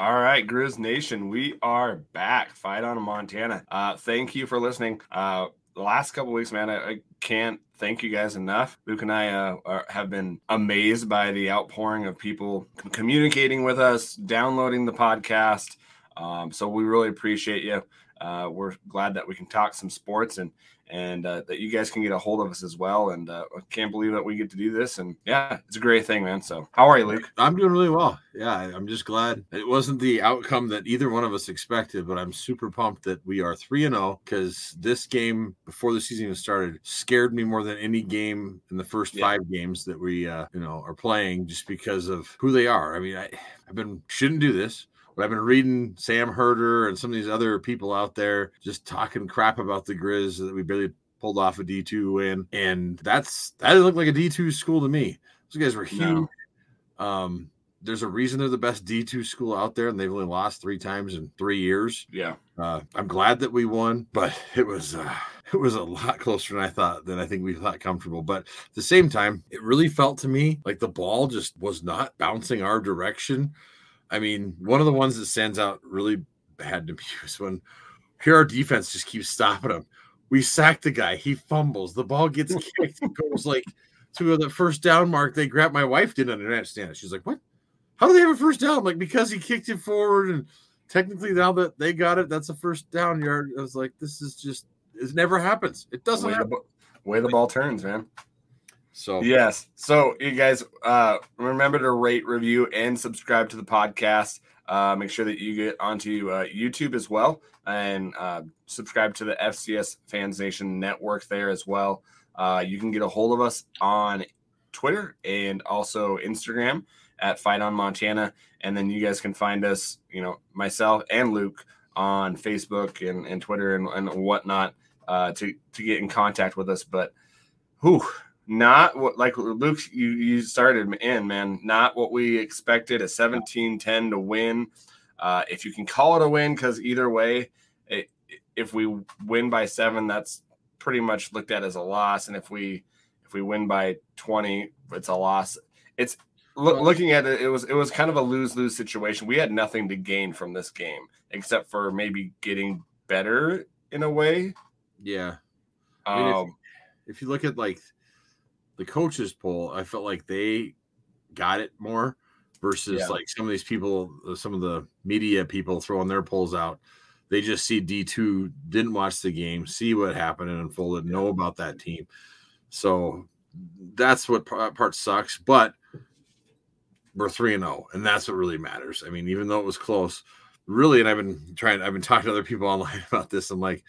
All right, Grizz Nation, we are back. Fight on Montana. Uh, thank you for listening. Uh, the last couple weeks, man, I, I, can't thank you guys enough. Luke and I uh, are, have been amazed by the outpouring of people communicating with us, downloading the podcast. Um, so we really appreciate you. Uh, we're glad that we can talk some sports and and uh, that you guys can get a hold of us as well. And uh, I can't believe that we get to do this. And yeah, it's a great thing, man. So how are you, Luke? I'm doing really well. Yeah, I'm just glad it wasn't the outcome that either one of us expected, but I'm super pumped that we are three and zero oh, because this game before the season even started scared me more than any game in the first yeah. five games that we uh, you know are playing, just because of who they are. I mean, I, I've been shouldn't do this but I've been reading Sam Herder and some of these other people out there just talking crap about the Grizz that we barely pulled off a D2 win. And that's that looked like a D2 school to me. Those guys were huge. No. Um, there's a reason they're the best D2 school out there, and they've only lost three times in three years. Yeah. Uh, I'm glad that we won, but it was uh, it was a lot closer than I thought than I think we thought comfortable. But at the same time, it really felt to me like the ball just was not bouncing our direction. I mean, one of the ones that stands out really bad to me was when here our defense just keeps stopping them. We sack the guy, he fumbles, the ball gets kicked, goes like to the first down mark. They grab my wife didn't understand it. She's like, What? How do they have a first down? I'm like, because he kicked it forward and technically now that they got it, that's a first down yard. I was like, this is just it never happens. It doesn't way happen. The, way the ball turns, man. So yes, so you guys uh, remember to rate, review, and subscribe to the podcast. Uh, make sure that you get onto uh, YouTube as well and uh, subscribe to the FCS Fans Nation network there as well. Uh, you can get a hold of us on Twitter and also Instagram at Fight on Montana, and then you guys can find us, you know, myself and Luke on Facebook and, and Twitter and, and whatnot uh, to to get in contact with us. But whew, not what like Luke you you started in man not what we expected a 17-10 to win. Uh, if you can call it a win because either way it, if we win by seven that's pretty much looked at as a loss. And if we if we win by 20 it's a loss. It's lo- looking at it it was it was kind of a lose-lose situation. We had nothing to gain from this game except for maybe getting better in a way. Yeah. I mean, um, if, if you look at like the coaches poll, I felt like they got it more versus yeah. like some of these people, uh, some of the media people throwing their polls out. They just see D2, didn't watch the game, see what happened and unfolded, know about that team. So that's what part sucks. But we're 3 and 0, and that's what really matters. I mean, even though it was close, really, and I've been trying, I've been talking to other people online about this. I'm like,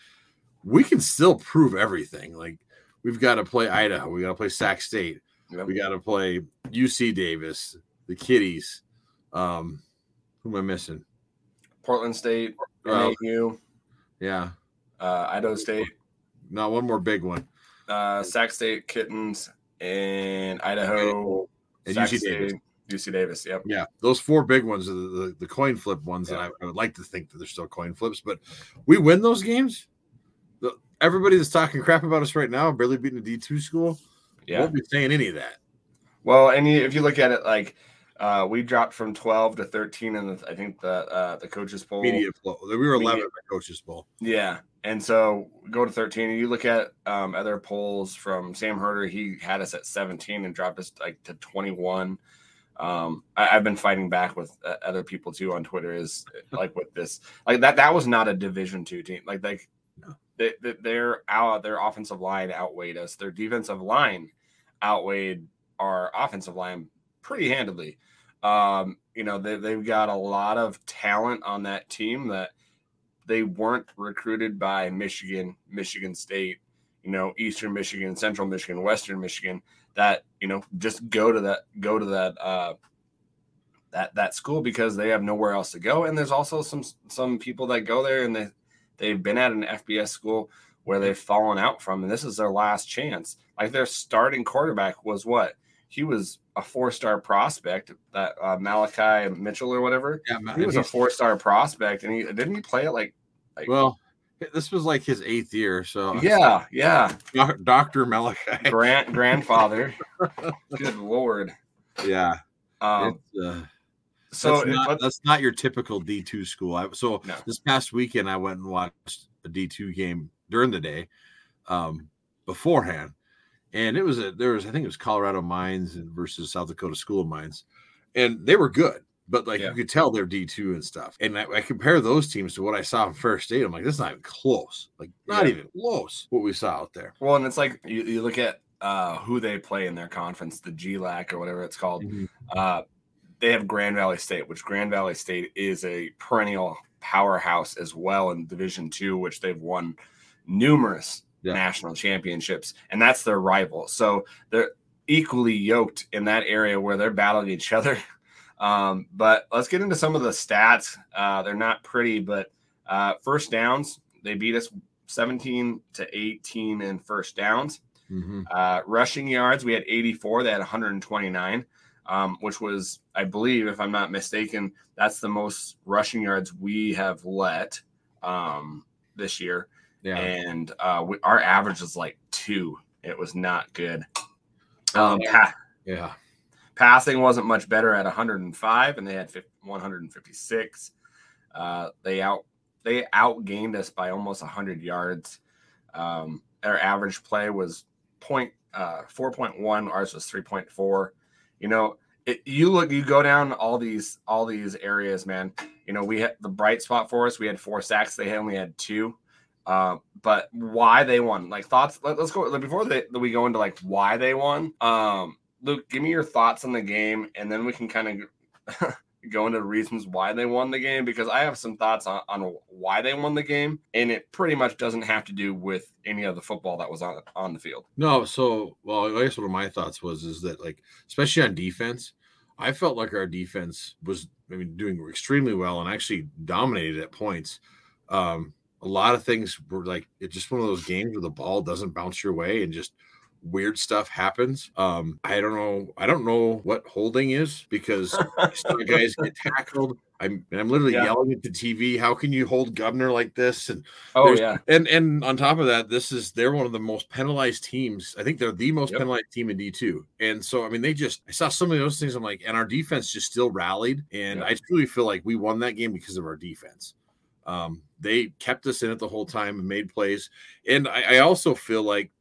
we can still prove everything. Like, we've got to play Idaho. We got to play Sac State. Yep. We got to play UC Davis, the Kitties. Um, who am I missing? Portland State, uh, NAU. Yeah. Uh, Idaho State. No, one more big one. Uh, Sac State Kittens and Idaho and Sac UC State, Davis. UC Davis. Yep. Yeah, those four big ones are the, the, the coin flip ones, yeah. and I, I, would like to think that they're still coin flips. But we win those games everybody that's talking crap about us right now, barely beating a D two school, yeah. won't be saying any of that. Well, and if you look at it, like uh, we dropped from twelve to thirteen, and I think the uh, the coaches poll media poll. We were eleven at the coaches poll. Yeah, and so go to thirteen, and you look at um, other polls from Sam Herder. He had us at seventeen and dropped us like to twenty one. Um, I, have been fighting back with uh, other people too on Twitter. Is like with this, like that. That was not a Division two team. Like like they, they, their out their offensive line outweighed us. Their defensive line outweighed our offensive line pretty handily. Um, you know, they, they've got a lot of talent on that team that they weren't recruited by Michigan, Michigan State, you know, Eastern Michigan, Central Michigan, Western Michigan. That you know, just go to that, go to that, uh, that that school because they have nowhere else to go. And there's also some some people that go there and they They've been at an FBS school where they've fallen out from, and this is their last chance. Like their starting quarterback was what? He was a four-star prospect, that uh, Malachi Mitchell or whatever. Yeah, he was a four-star prospect, and he didn't he play it like, like well. This was like his eighth year, so yeah, yeah. Doctor Malachi, Grant grandfather. Good lord. Yeah. Um, uh, so that's not, that's not, your typical D two school. I, so no. this past weekend, I went and watched a D two game during the day, um, beforehand, and it was a there was I think it was Colorado Mines versus South Dakota School of Mines, and they were good. But like yeah. you could tell they're D two and stuff. And I, I, compare those teams to what I saw in Ferris State. I'm like, this is not even close. Like not yeah. even close what we saw out there. Well, and it's like you, you look at uh, who they play in their conference, the GLAC or whatever it's called. Mm-hmm. Uh, they have Grand Valley State, which Grand Valley State is a perennial powerhouse as well in Division Two, which they've won numerous yeah. national championships, and that's their rival. So they're equally yoked in that area where they're battling each other. Um, but let's get into some of the stats. Uh, they're not pretty, but uh, first downs, they beat us 17 to 18 in first downs. Mm-hmm. Uh, rushing yards, we had 84. They had 129, um, which was, I believe, if I'm not mistaken, that's the most rushing yards we have let um, this year. Yeah. And uh, we, our average is like two. It was not good. Um, pa- yeah. Passing wasn't much better at 105, and they had 156. Uh, they out they outgained us by almost 100 yards. Um, our average play was point uh, 4.1. Ours was 3.4. You know, it, you look, you go down all these all these areas, man. You know, we had the bright spot for us. We had four sacks. They only had two. Uh, but why they won? Like thoughts. Let, us go before they, we go into like why they won. Um, Luke, give me your thoughts on the game, and then we can kind of go into reasons why they won the game because I have some thoughts on, on why they won the game, and it pretty much doesn't have to do with any of the football that was on on the field. No, so well, I guess one of my thoughts was is that like especially on defense, I felt like our defense was I mean doing extremely well and actually dominated at points. Um, a lot of things were like it's just one of those games where the ball doesn't bounce your way and just weird stuff happens. Um, I don't know. I don't know what holding is because some guys get tackled. I'm I'm literally yeah. yelling at the TV. How can you hold Gubner like this? And oh yeah, and and on top of that, this is they're one of the most penalized teams. I think they're the most yep. penalized team in D two. And so I mean, they just I saw some of those things. I'm like, and our defense just still rallied, and yep. I truly feel like we won that game because of our defense. Um, they kept us in it the whole time and made plays. And I, I also feel like,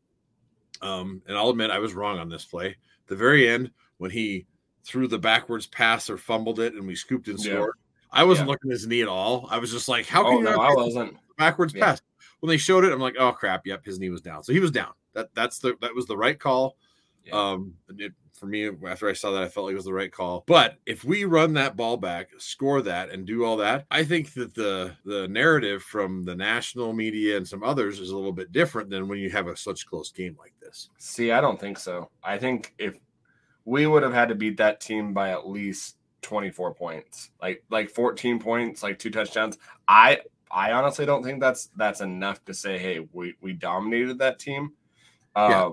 um, and I'll admit I was wrong on this play. The very end, when he threw the backwards pass or fumbled it and we scooped and scored, yeah. I wasn't yeah. looking at his knee at all. I was just like, how can oh, you no, I wasn't backwards yeah. pass? When they showed it, I'm like, oh crap, yep, his knee was down. So he was down. That that's the that was the right call. Um, it, for me, after I saw that, I felt like it was the right call. But if we run that ball back, score that, and do all that, I think that the the narrative from the national media and some others is a little bit different than when you have a such close game like this. See, I don't think so. I think if we would have had to beat that team by at least 24 points, like like 14 points, like two touchdowns. I I honestly don't think that's that's enough to say, hey, we we dominated that team. Um, yeah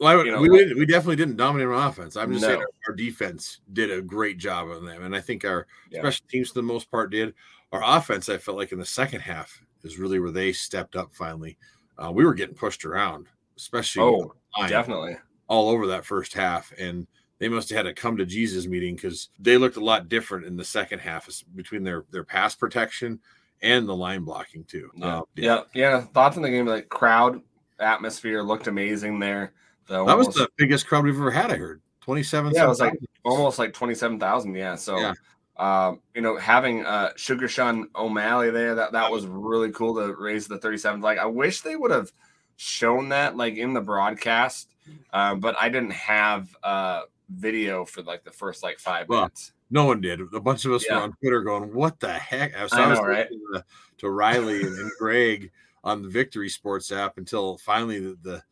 well, you know, we, we definitely didn't dominate our offense. I'm just no. saying our, our, defense did a great job on them, and I think our yeah. special teams, for the most part, did. Our offense, I felt like in the second half, is really where they stepped up. Finally, uh, we were getting pushed around, especially oh, definitely all over that first half, and they must have had a come to Jesus meeting because they looked a lot different in the second half between their their pass protection and the line blocking too. Yeah, uh, yeah. yeah, yeah. Thoughts on the game? Like crowd atmosphere looked amazing there. That, that was the biggest crowd we've ever had. I heard twenty seven. Yeah, it was like almost like twenty seven thousand. Yeah, so yeah. Um, you know, having uh, Sugar Sean O'Malley there, that that was really cool to raise the thirty seven. Like, I wish they would have shown that like in the broadcast, uh, but I didn't have uh, video for like the first like five well, minutes. No one did. A bunch of us yeah. were on Twitter going, "What the heck?" I was, I know, right? To, to Riley and, and Greg on the Victory Sports app until finally the, the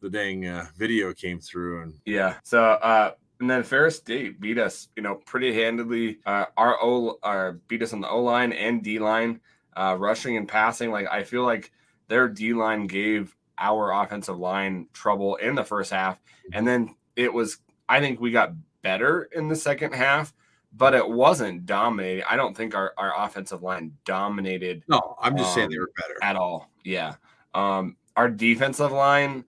the dang uh, video came through and yeah so uh and then Ferris State beat us, you know, pretty handedly. Uh, our O, uh, beat us on the O line and D line, uh, rushing and passing. Like I feel like their D line gave our offensive line trouble in the first half, and then it was. I think we got better in the second half, but it wasn't dominating. I don't think our, our offensive line dominated. No, I'm just um, saying they were better at all. Yeah, um, our defensive line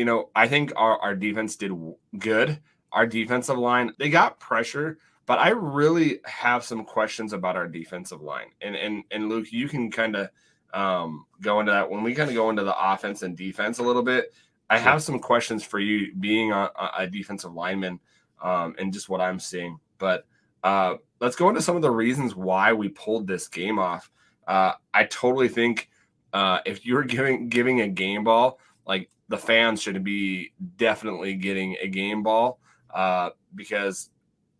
you know, I think our, our defense did good. Our defensive line, they got pressure, but I really have some questions about our defensive line. And and and Luke, you can kind of um, go into that when we kind of go into the offense and defense a little bit. I have some questions for you, being a, a defensive lineman, um, and just what I'm seeing. But uh, let's go into some of the reasons why we pulled this game off. Uh, I totally think uh, if you're giving giving a game ball, like the fans should be definitely getting a game ball uh, because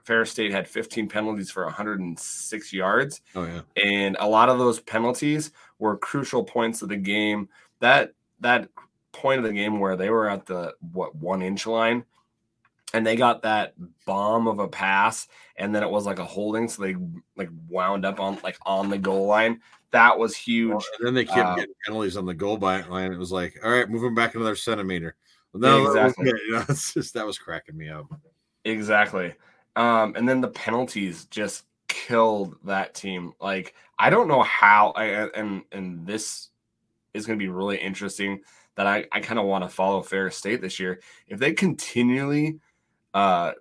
Ferris State had 15 penalties for 106 yards. Oh yeah, and a lot of those penalties were crucial points of the game. That that point of the game where they were at the what one inch line, and they got that bomb of a pass, and then it was like a holding, so they like wound up on like on the goal line. That was huge. Well, and then they kept uh, getting penalties on the goal line. It was like, all right, move them back another centimeter. Well, no, exactly. You know, just that was cracking me up. Exactly. Um, and then the penalties just killed that team. Like I don't know how. I, and and this is going to be really interesting. That I I kind of want to follow Ferris State this year. If they continually, uh,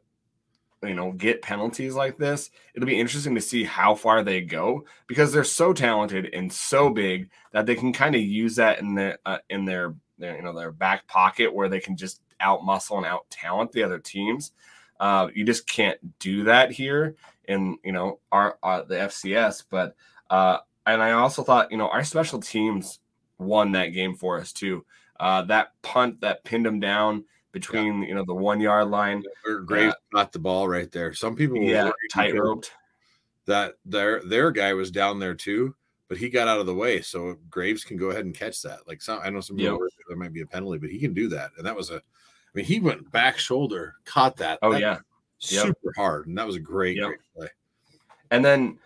you know, get penalties like this, it'll be interesting to see how far they go because they're so talented and so big that they can kind of use that in their uh, in their, their you know their back pocket where they can just out muscle and out talent the other teams. Uh, you just can't do that here in you know our uh, the FCS. But uh, and I also thought you know our special teams won that game for us too. Uh, that punt that pinned them down between yeah. you know the one yard line. Graves uh, got the ball right there. Some people yeah tight roped. That their their guy was down there too, but he got out of the way, so Graves can go ahead and catch that. Like some, I know some yep. there might be a penalty, but he can do that, and that was a I mean, he went back shoulder, caught that. Oh that yeah, super yep. hard, and that was a great, yep. great play. And then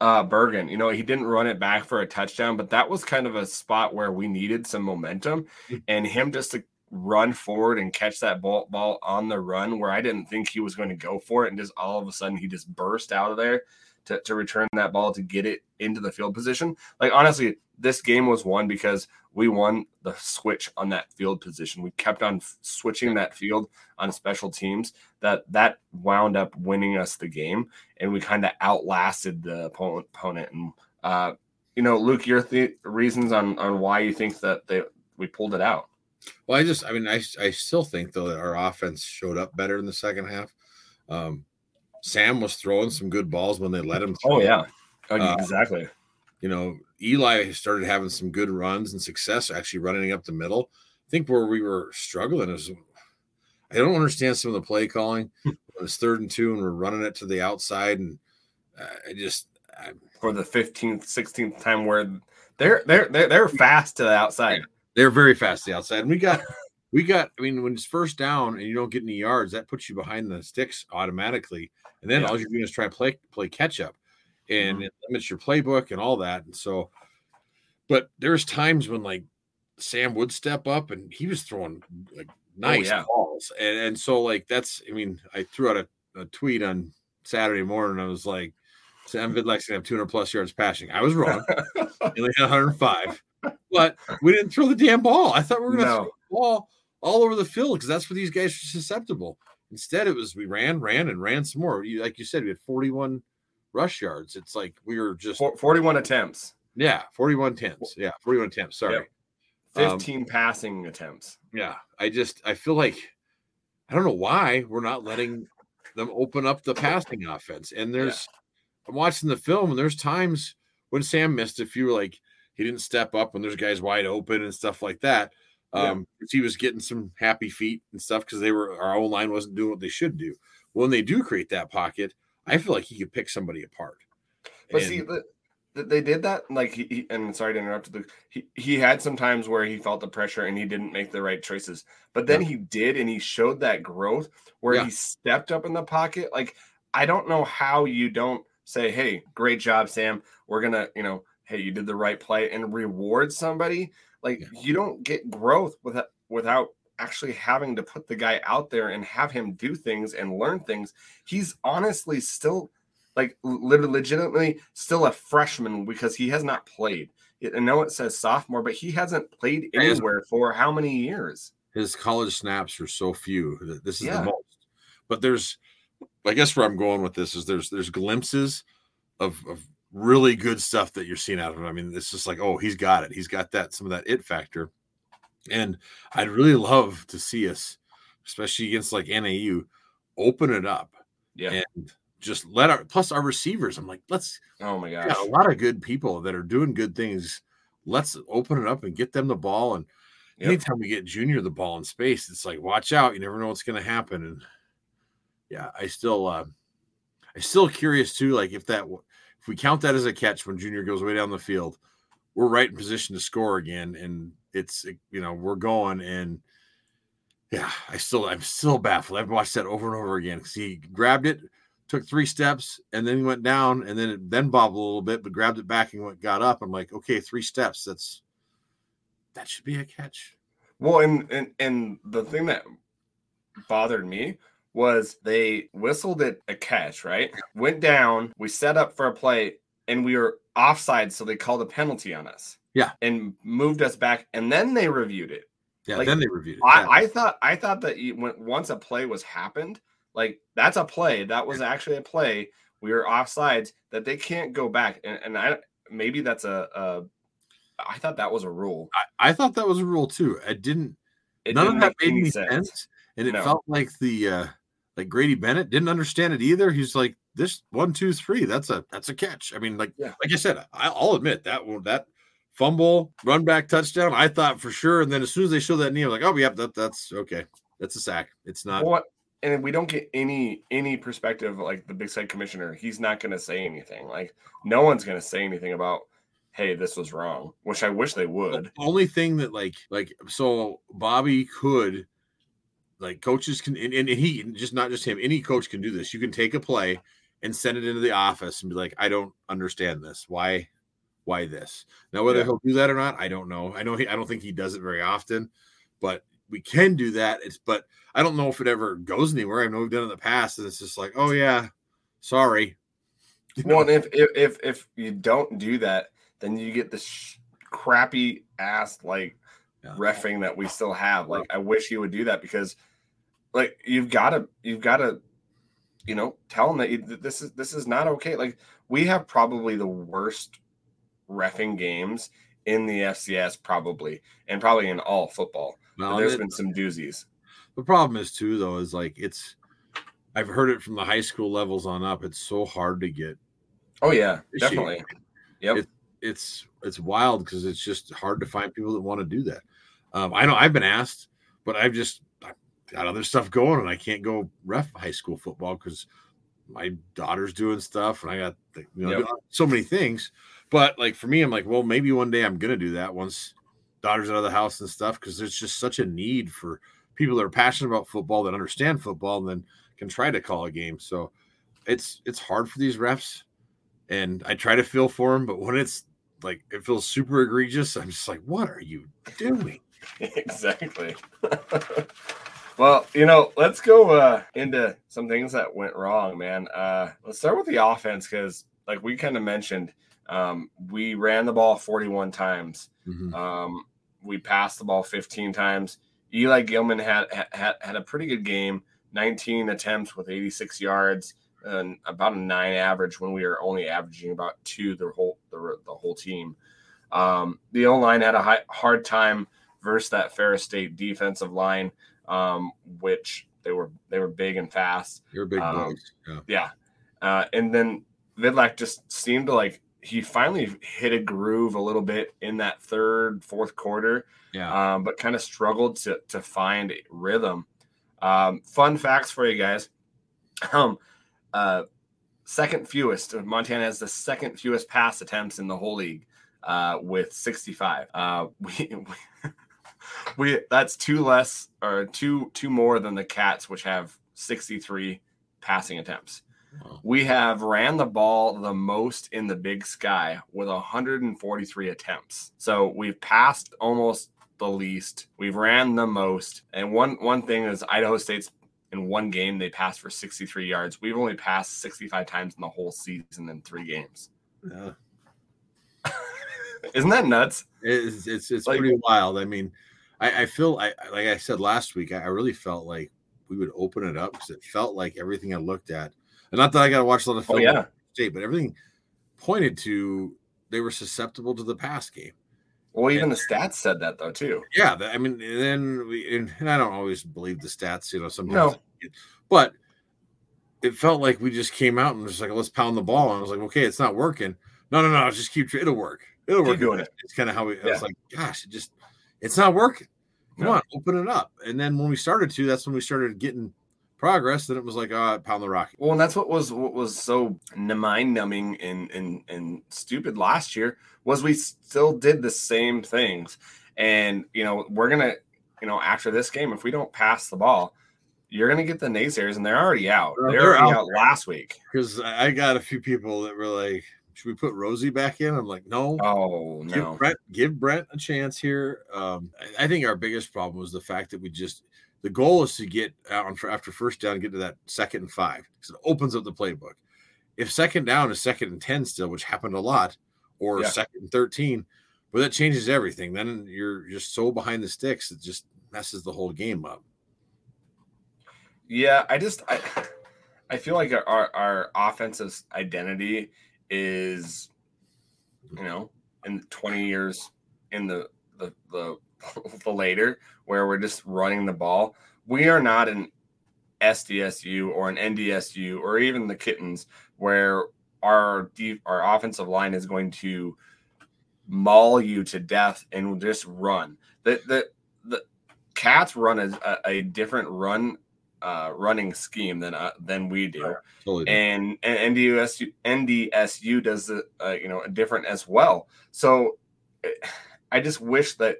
uh Bergen, you know, he didn't run it back for a touchdown, but that was kind of a spot where we needed some momentum, mm-hmm. and him just to run forward and catch that ball ball on the run where I didn't think he was going to go for it, and just all of a sudden he just burst out of there to, to return that ball to get it into the field position. Like honestly, this game was won because we won the switch on that field position. We kept on switching that field on special teams. That that wound up winning us the game, and we kind of outlasted the opponent. opponent. And uh, you know, Luke, your th- reasons on on why you think that they we pulled it out. Well, I just, I mean, I I still think though that our offense showed up better in the second half. Um, Sam was throwing some good balls when they let him. Throw. Oh yeah, uh, exactly. You know, Eli started having some good runs and success, actually running up the middle. I think where we were struggling is I don't understand some of the play calling. it's third and two, and we're running it to the outside, and uh, I just I, for the fifteenth, sixteenth time where they're they're they're they're fast to the outside. They're very fast to the outside, and we got we got. I mean, when it's first down and you don't get any yards, that puts you behind the sticks automatically, and then yeah. all you're doing is try to play play catch up and mm-hmm. it limits your playbook and all that. And so, but there's times when like Sam would step up and he was throwing like oh, nice oh, yeah. balls. And, and so like that's I mean, I threw out a, a tweet on Saturday morning. I was like, Sam Vidlak's gonna have 200 plus yards passing. I was wrong. he only had 105, but we didn't throw the damn ball. I thought we were gonna no. throw the ball all over the field because that's where these guys are susceptible. Instead, it was we ran, ran, and ran some more. You, like you said, we had 41 rush yards. It's like we were just 41 attempts. Yeah, 41 attempts. Yeah, 41 attempts. Sorry. Yep. 15 um, passing attempts. Yeah. I just I feel like I don't know why we're not letting them open up the passing offense. And there's yeah. I'm watching the film and there's times when Sam missed a few like he didn't step up when there's guys wide open and stuff like that. Um, yeah. he was getting some happy feet and stuff because they were our own line wasn't doing what they should do. When they do create that pocket, I feel like he could pick somebody apart. But and, see, the, the, they did that. Like he, he, and sorry to interrupt. The, he he had some times where he felt the pressure and he didn't make the right choices. But then yeah. he did, and he showed that growth where yeah. he stepped up in the pocket. Like I don't know how you don't say, "Hey, great job, Sam. We're gonna, you know, hey, you did the right play," and reward somebody. Like yeah. you don't get growth without without actually having to put the guy out there and have him do things and learn things. He's honestly still like legitimately still a freshman because he has not played. I know it says sophomore, but he hasn't played anywhere for how many years? His college snaps are so few. This is yeah. the most. But there's I guess where I'm going with this is there's there's glimpses of, of really good stuff that you're seeing out of him. I mean, it's just like, oh, he's got it. He's got that some of that it factor. And I'd really love to see us, especially against like NAU, open it up. Yeah. And just let our plus our receivers. I'm like, let's oh my gosh. A lot of good people that are doing good things. Let's open it up and get them the ball. And yep. anytime we get junior the ball in space, it's like, watch out. You never know what's gonna happen. And yeah, I still uh I still curious too, like if that if we count that as a catch when junior goes way down the field, we're right in position to score again. And it's eh, you know, we're going and yeah, I still I'm still baffled. I've watched that over and over again because he grabbed it, took three steps, and then he went down, and then it then bobbled a little bit, but grabbed it back and went got up. I'm like, okay, three steps. That's that should be a catch. Well, and and and the thing that bothered me was they whistled it a catch, right? Went down, we set up for a play, and we were offside, so they called a penalty on us. Yeah. And moved us back, and then they reviewed it. Yeah, like, then they reviewed it. I, I thought I thought that when once a play was happened, like that's a play. That was actually a play. We were offsides that they can't go back. And, and I maybe that's a, a I thought that was a rule. I, I thought that was a rule too. I didn't it none didn't of that made any sense. sense. And it no. felt like the uh like Grady Bennett didn't understand it either. He's like, this one, two, three. That's a that's a catch. I mean, like yeah. like I said, I, will admit that that fumble, run back touchdown. I thought for sure, and then as soon as they show that knee, I was like, oh, yeah, that, that's okay. That's a sack. It's not. What? And we don't get any any perspective like the Big Sky commissioner. He's not going to say anything. Like no one's going to say anything about hey this was wrong which i wish they would the only thing that like like so bobby could like coaches can, and, and he just not just him. Any coach can do this. You can take a play and send it into the office and be like, I don't understand this. Why? Why this? Now, whether yeah. he'll do that or not, I don't know. I know he. I don't think he does it very often, but we can do that. It's but I don't know if it ever goes anywhere. I know we've done it in the past, and it's just like, oh yeah, sorry. You know? Well, if, if if if you don't do that, then you get this crappy ass like yeah. refing that we still have. Like, I wish he would do that because like you've got to you've got to you know tell them that you, this is this is not okay. Like we have probably the worst refing games in the fcs probably and probably in all football. Well, there's it, been some doozies. The problem is too though is like it's i've heard it from the high school levels on up it's so hard to get oh yeah definitely. Yep. It, it's it's wild because it's just hard to find people that want to do that. Um, i know i've been asked but i've just got other stuff going and I can't go ref high school football because my daughter's doing stuff and I got you know yep. so many things. But like for me, I'm like, well, maybe one day I'm gonna do that once daughter's out of the house and stuff because there's just such a need for people that are passionate about football that understand football and then can try to call a game. So it's it's hard for these refs, and I try to feel for them, but when it's like it feels super egregious, I'm just like, what are you doing? exactly. Well, you know, let's go uh, into some things that went wrong, man. Uh, let's start with the offense because, like we kind of mentioned, um, we ran the ball 41 times. Mm-hmm. Um, we passed the ball 15 times. Eli Gilman had, had had a pretty good game, 19 attempts with 86 yards and about a nine average when we were only averaging about two the whole the, the whole team. Um, the O line had a high, hard time versus that Ferris State defensive line um, which they were they were big and fast. They were big um, boys. Yeah. yeah. Uh, and then Vidlak just seemed to like he finally hit a groove a little bit in that third, fourth quarter. Yeah. Um, but kind of struggled to to find rhythm. Um, fun facts for you guys. Um, uh, second fewest. Montana has the second fewest pass attempts in the whole league, uh, with 65. Uh, we, we we that's two less or two two more than the Cats, which have 63 passing attempts. Wow. We have ran the ball the most in the Big Sky with 143 attempts. So we've passed almost the least. We've ran the most. And one one thing is Idaho State's in one game they passed for 63 yards. We've only passed 65 times in the whole season in three games. Yeah. Isn't that nuts? It's it's, it's like, pretty wild. I mean, I, I feel I like I said last week, I, I really felt like we would open it up because it felt like everything I looked at, and not that I got to watch a lot of Oh film, yeah. state, but everything pointed to they were susceptible to the pass game. Well, even the stats said that though too. Yeah, I mean, and then we and, and I don't always believe the stats, you know, sometimes, No. but it felt like we just came out and was like, let's pound the ball. And I was like, okay, it's not working. No, no, no, just keep it'll work. It'll Keep work. doing it. It's kind of how we. I was like, gosh, it just it's not working. Come No. on, open it up. And then when we started to, that's when we started getting progress. Then it was like, ah, pound the rock. Well, and that's what was what was so mind numbing and, and and stupid last year was we still did the same things. And you know, we're gonna, you know, after this game, if we don't pass the ball, you're gonna get the naysayers, and they're already out. They're- They're, already out out last week. Because I got a few people that were like, should we put Rosie back in? I'm like, no. Oh no. Give Brent, give Brent a chance here. Um, I, I think our biggest problem was the fact that we just the goal is to get out on, after first down, get to that second and five because it opens up the playbook. If second down is second and ten still, which happened a lot, or Yeah. second and thirteen, but that changes everything. Then you're just so behind the sticks it just messes the whole game up. Yeah, I just I I feel like our our, our offensive identity is you know in 20 years in the the the, the later where we're just running the ball. We are not an SDSU or an NDSU or even the kittens where our deep our offensive line is going to maul you to death and just run. The the the cats run a, a different run uh, running scheme than uh, than we do, Totally. and, and NDSU NDSU does uh, you know a different as well. So eh, I just wish that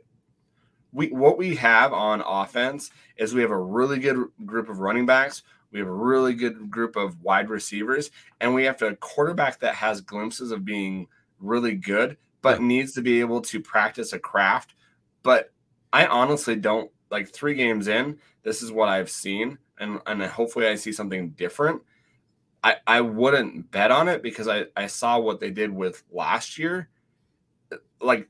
we what we have on offense is we have a really good group of running backs. We have a really good group of wide receivers, and we have a quarterback that has glimpses of being really good, but Yeah. needs to be able to practice a craft. But I honestly don't like three games in. This is what I've seen, and and hopefully I see something different. I I wouldn't bet on it because I I saw what they did with last year, like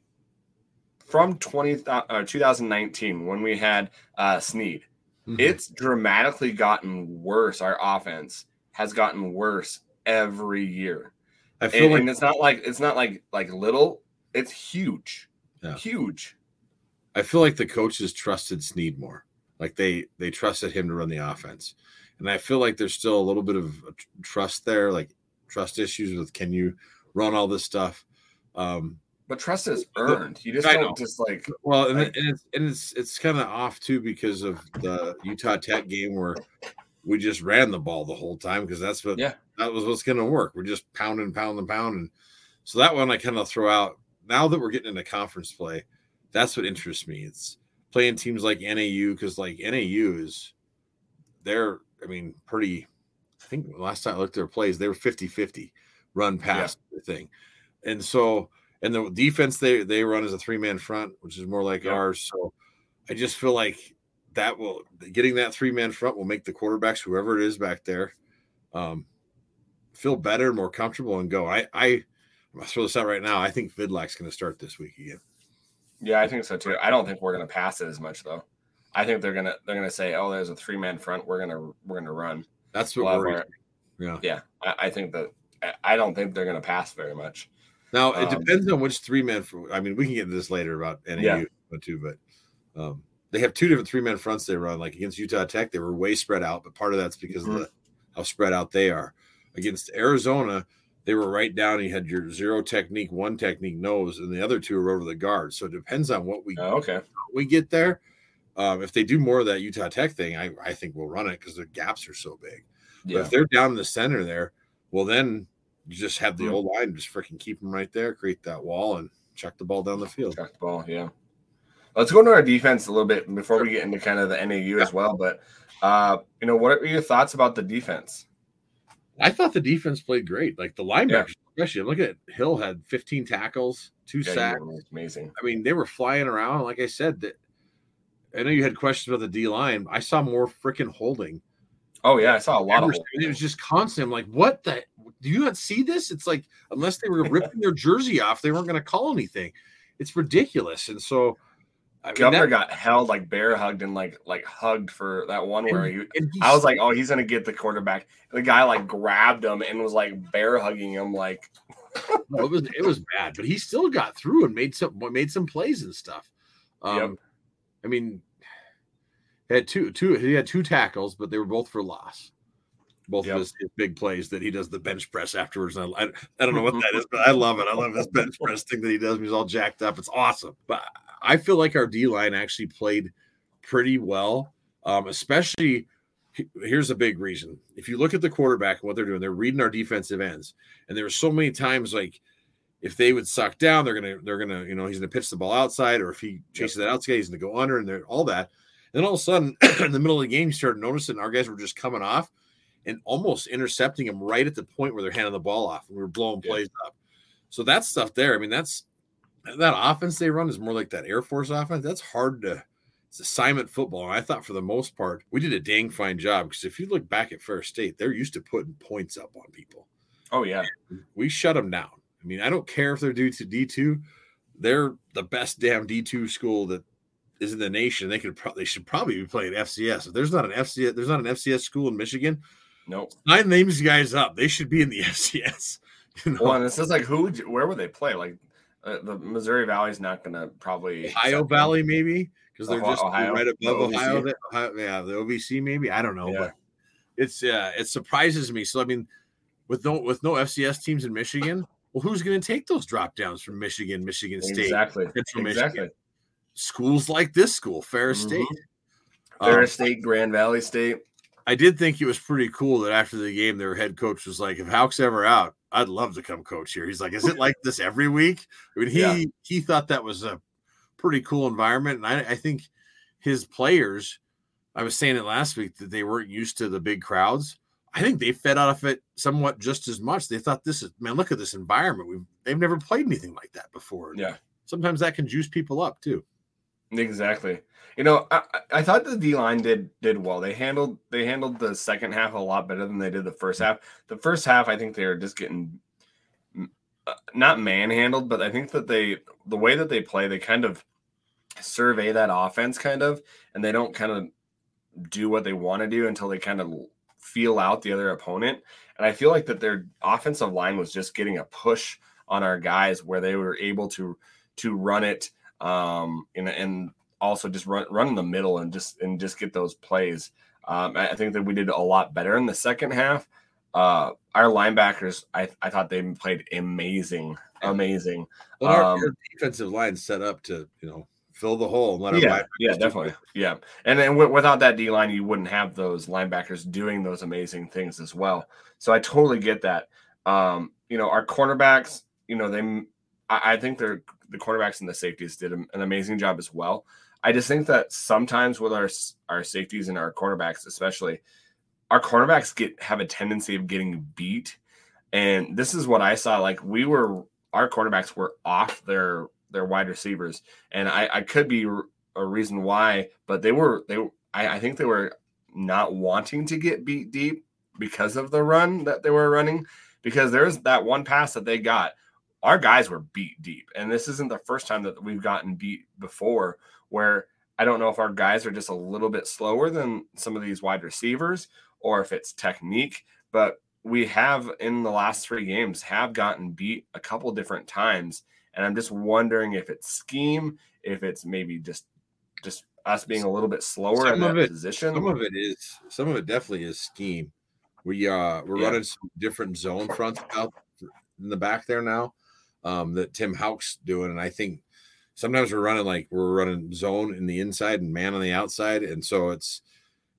from 20 uh, 2019 when we had uh Sneed. Mhm. It's dramatically gotten worse. Our offense has gotten worse every year, I feel and, like and it's not like it's not like like little. It's huge, Yeah. huge. I feel like the coaches trusted Sneed more. Like they they trusted him to run the offense, and I feel like there's still a little bit of trust there, like trust issues with can you run all this stuff. Um, But trust is earned. You just I don't know. just like well, and, it- and it's and it's it's kind of off too because of the Utah Tech game where we just ran the ball the whole time because that's what Yeah. that was what's going to work. We're just pounding, pounding, pounding. So that one I kind of throw out. Now that we're getting into conference play, that's what interests me. It's playing teams like NAU because like NAU is they're I mean pretty. I think last time I looked at their plays, they were 50-50 run pass thing, and so and the defense they they run as a three man front, which is more like Yeah. ours. So I just feel like that will getting that three man front will make the quarterbacks, whoever it is back there, um, feel better, more comfortable, and go. I I I'm gonna throw this out right now. I think Vidlak's going to start this week again. Yeah, I think so too. I don't think we're gonna pass it as much though. I think they're gonna they're gonna say, "Oh, there's a three man front. We're gonna we're gonna run." That's what we're. our- Yeah. yeah, I, I think that I- I don't think they're gonna pass very much. Now it Um, depends on which three man. I mean, we can get into this later about NAU Yeah. too, but um, they have two different three man fronts they run. Like against Utah Tech, they were way spread out, but part of that's because Mm-hmm. of the, how spread out they are. Against Arizona, they were right down. You had your zero technique, one technique nose, and the other two are over the guard. So it depends on what we Oh, okay. we get there. Um, if they do more of that Utah Tech thing, I, I think we'll run it because the gaps are so big. But if they're down in the center there, well, then you just have the Hmm. old line, just freaking keep them right there, create that wall, and chuck the ball down the field. Track the ball, yeah. Let's go into our defense a little bit before we get into kind of the NAU as well. But uh, you know, what are your thoughts about the defense? I thought the defense played great. Like the linebackers, especially. Look at Hill had 15 tackles, two Yeah, sacks. amazing. I mean, they were flying around. Like I said, that I know you had questions about the D line. I saw more freaking holding. Oh yeah, I saw a lot of. It was just constant. I'm like, what the? Do you not see this? It's like unless they were ripping their jersey off, they weren't going to call anything. It's ridiculous. And so I mean, Gubner that, got held like bear hugged and like like hugged for that one where he, I was like, oh, he's gonna get the quarterback. The guy like grabbed him and was like bear hugging him like. no, it was it was bad, but he still got through and made some made some plays and stuff. Um, yep. I mean, he had two two he had two tackles, but they were both for loss. Both yep. of his, his, big plays that he does the bench press afterwards. I, I, I don't know what that is, but I love it. I love this bench press thing that he does. He's all jacked up. It's awesome. But I feel like our D line actually played pretty well, um, especially. Here's a big reason. If you look at the quarterback and what they're doing, they're reading our defensive ends, and there were so many times like if they would suck down, they're gonna they're gonna you know he's gonna pitch the ball outside, or if he chases that outside, he's gonna go under, and all that. And then all of a sudden, in the middle of the game, you started noticing our guys were just coming off and almost intercepting them right at the point where they're handing the ball off, and we were blowing yeah. plays up. So that stuff there, I mean, that's that offense they run is more like that Air Force offense. That's hard to. It's assignment football. And I thought for the most part, we did a dang fine job because if you look back at Ferris State, they're used to putting points up on people. Oh yeah, and we shut them down. I mean, I don't care if they're due to D two. They're the best damn D two school that is in the nation. They could probably they should probably be playing FCS. If there's not an FCS, there's not an FCS school in Michigan. No, nope. nine names guys up. They should be in the FCS. You know? Well, and it says like who? Where would they play? Like uh, the Missouri Valley's not going to probably Ohio Valley maybe because they're just Ohio, right above Ohio, the, Ohio, Yeah, the OVC maybe. I don't know, yeah. but it's uh it surprises me. So I mean, with no with no FCS teams in Michigan, well, who's going to take those drop downs from Michigan, Michigan State, exactly, exactly. Michigan? Schools like this school, Ferris mm-hmm. State, Ferris um, State, Grand Valley State. I did think it was pretty cool that after the game, their head coach was like, "If Hauck's ever out, I'd love to come coach here." He's like, "Is it like this every week?" I mean, he yeah. he thought that was a pretty cool environment, and I, I think his players. I was saying it last week that they weren't used to the big crowds. I think they fed off it somewhat just as much. They thought this is man, look at this environment. We've they've never played anything like that before. Yeah. Sometimes that can juice people up too. Exactly. You know, I, I thought the D line did did well. They handled they handled the second half a lot better than they did the first half. The first half, I think they were just getting uh, not manhandled, but I think that they the way that they play, they kind of survey that offense kind of, and they don't kind of do what they want to do until they kind of feel out the other opponent. And I feel like that their offensive line was just getting a push on our guys where they were able to to run it um, and, and also just run run in the middle and just and just get those plays. Um, I think that we did a lot better in the second half. Uh, our linebackers, I, I thought they played amazing, amazing. Well, our, um, our defensive line set up to you know fill the hole and let yeah, yeah, definitely, yeah. And then w- without that D line, you wouldn't have those linebackers doing those amazing things as well. So I totally get that. Um, you know, our cornerbacks, you know, they, I, I think they're the cornerbacks and the safeties did an amazing job as well. I just think that sometimes with our our safeties and our cornerbacks, especially, our cornerbacks get have a tendency of getting beat, and this is what I saw. Like we were, our cornerbacks were off their their wide receivers, and I, I could be a reason why, but they were they. I, I think they were not wanting to get beat deep because of the run that they were running. Because there's that one pass that they got our guys were beat deep. And this isn't the first time that we've gotten beat before, where I don't know if our guys are just a little bit slower than some of these wide receivers or if it's technique, but we have in the last three games have gotten beat a couple different times. And I'm just wondering if it's scheme, if it's maybe just just us being a little bit slower some in that it, position. Some of it is some of it definitely is scheme. We uh we're yeah. running some different zone fronts out in the back there now um, that Tim Hauck's doing. And I think sometimes we're running like we're running zone in the inside and man on the outside. And so it's,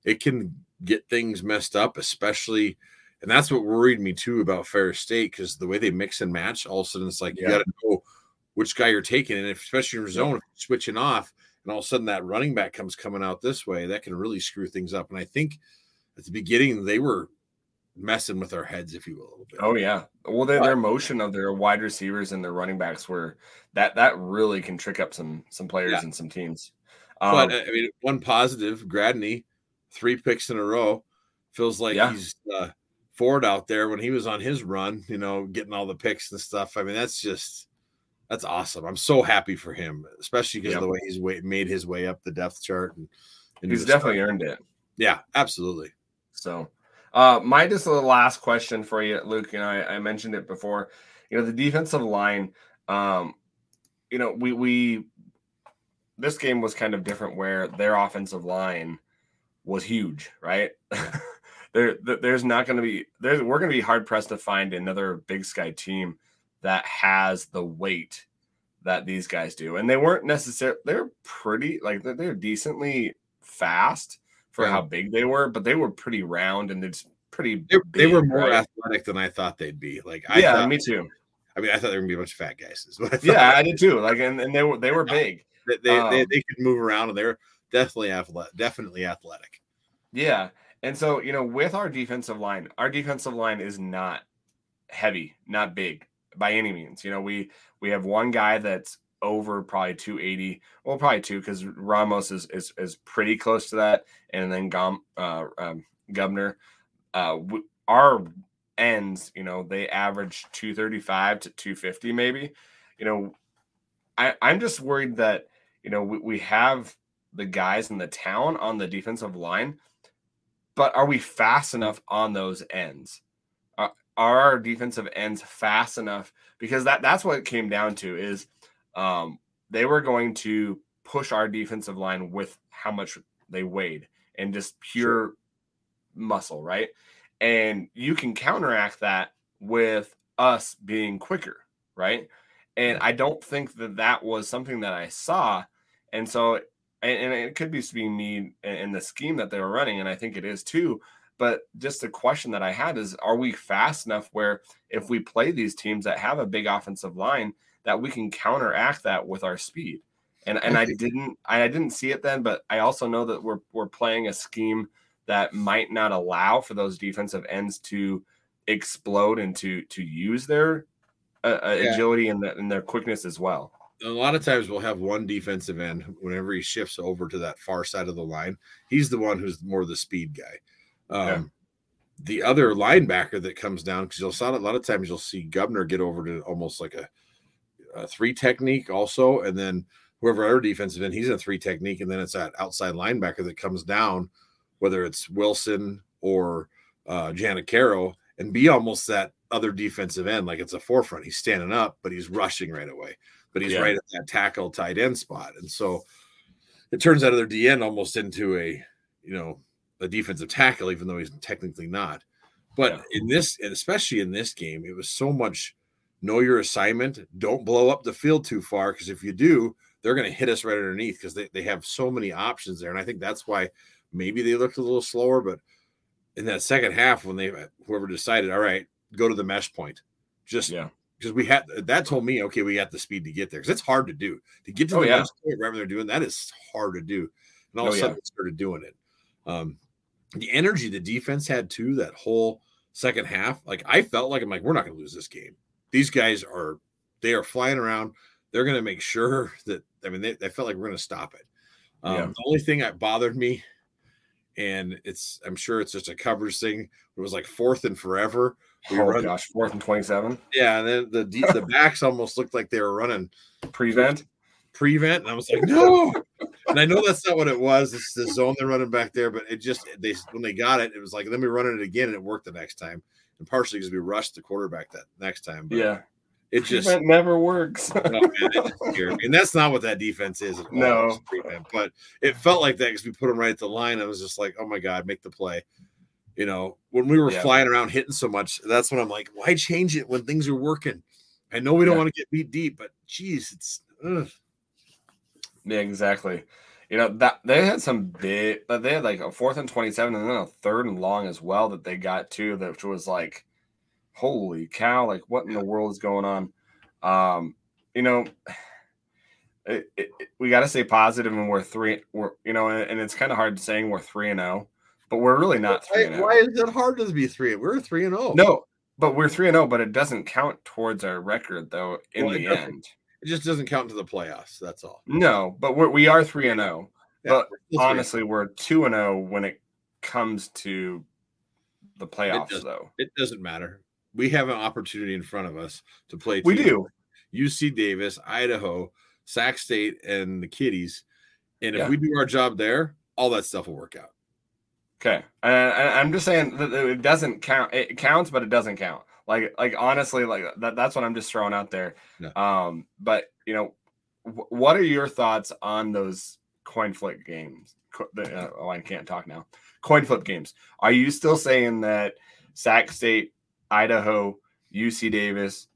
it can get things messed up, especially. And that's what worried me too about Ferris State because the way they mix and match, all of a sudden it's like yeah. you got to know which guy you're taking. And if, especially in your zone, switching off, and all of a sudden that running back comes coming out this way, that can really screw things up. And I think at the beginning they were messing with our heads, if you will, a little bit. Oh yeah. Well, their, their motion of their wide receivers and their running backs were that that really can trick up some some players yeah. and some teams. Um, but I mean, one positive, Gradney, three picks in a row, feels like yeah. he's uh, Ford out there when he was on his run. You know, getting all the picks and stuff. I mean, that's just That's awesome. I'm so happy for him, especially because yep. of the way he's way, made his way up the depth chart and, and he's definitely start. earned it. Yeah, absolutely. So, uh, my just the last question for you, Luke. You know, I, I mentioned it before. You know, the defensive line. Um, you know, we we this game was kind of different where their offensive line was huge, right? there, there's not going to be there's we're going to be hard pressed to find another Big Sky team that has the weight that these guys do, and they weren't necessarily they're pretty like they're, they're decently fast for yeah. how big they were, but they were pretty round and it's pretty. They, big, they were more right? athletic than I thought they'd be. Like, I yeah, thought, me too. I mean, I thought they were gonna be a bunch of fat guys. I yeah, I did too. Like, and, and they were they were big. They they, um, they, they could move around and they're definitely athletic. Definitely athletic. Yeah, and so you know, with our defensive line, our defensive line is not heavy, not big by any means. You know, we we have one guy that's over probably 280. Well, probably two because Ramos is, is is pretty close to that, and then Gom, uh, um, Gubner. Uh, our ends, you know, they average 235 to 250, maybe. You know, I I'm just worried that you know we, we have the guys in the town on the defensive line, but are we fast enough on those ends? Uh, are our defensive ends fast enough? Because that that's what it came down to is um, they were going to push our defensive line with how much they weighed and just pure sure. muscle, right? And you can counteract that with us being quicker, right? And I don't think that that was something that I saw. And so, and, it could be being me and the scheme that they were running, and I think it is too. But just the question that I had is, are we fast enough where if we play these teams that have a big offensive line, that we can counteract that with our speed. And and I didn't I didn't see it then, but I also know that we're we're playing a scheme that might not allow for those defensive ends to explode and to to use their uh, uh yeah. agility and, the, and their quickness as well. A lot of times we'll have one defensive end whenever he shifts over to that far side of the line. He's the one who's more the speed guy. Um, yeah. The other linebacker that comes down because you'll saw a lot of times you'll see Gubner get over to almost like a a three technique also, and then whoever other defensive end, he's in a three technique, and then it's that outside linebacker that comes down, whether it's Wilson or uh, Caro, and be almost that other defensive end, like it's a forefront. He's standing up, but he's rushing right away, but he's yeah. right at that tackle tight end spot, and so it turns out their D end almost into a you know a defensive tackle, even though he's technically not. But yeah. in this, and especially in this game, it was so much know your assignment. Don't blow up the field too far because if you do, they're going to hit us right underneath because they, they have so many options there. And I think that's why maybe they looked a little slower. But in that second half, when they whoever decided, all right, go to the mesh point, just yeah. Because we had that told me, okay, we got the speed to get there because it's hard to do to get to oh, the yeah. mesh point right when they're doing that is hard to do. And all oh, of a sudden, yeah. they started doing it. Um, the energy the defense had too, that whole second half, like I felt like I'm like, we're not going to lose this game these guys are they are flying around. They're going to make sure that I mean they, they felt like we're going to stop it. Um, yeah. The only thing that bothered me, and it's I'm sure it's just a coverage thing. It was like fourth and forever. We oh gosh, fourth and twenty-seven. Yeah, and then the the backs almost looked like they were running prevent, prevent, and I was like, no. and I know that's not what it was. It's the zone they're running back there, but it just they when they got it, it was like let me run it again, and it worked the next time and partially because we rushed the quarterback that next time. But yeah, it just it never works. no, man, and that's not what that defense is. no, but it felt like that because we put them right at the line. I was just like, oh my god, make the play. You know, when we were yeah. flying around hitting so much, that's when I'm like, why change it when things are working? I know we don't yeah. want to get beat deep, but geez, it's. Ugh. Yeah, exactly you know that they had some big they had like a fourth and 27 and then a third and long as well that they got to which was like holy cow like what in the world is going on? Um you know it, it, we got to stay positive and we're three we're you know and, and it's kind of hard saying we're three and oh but we're really not three why, why is it hard to be three? We're three and oh. No but we're three and oh but it doesn't count towards our record though in well, the end it just doesn't count to the playoffs. That's all. No, but we're, we are three and zero. Oh. but honestly, we we're two and zero oh when it comes to the playoffs. It though it doesn't matter. We have an opportunity in front of us to play. We do. UC Davis, Idaho, Sac State, and the Kitties. And if Yeah. we do our job there, all that stuff will work out. Okay, uh, I'm just saying that it doesn't count. It counts, but it doesn't count. Like, like honestly, like that, that's what I'm just throwing out there. Yeah. Um, but you know, wh- what are your thoughts on those coin flip games? Co- uh, oh, I can't talk now. Coin flip games. Are you still saying that Sac State, Idaho, UC Davis,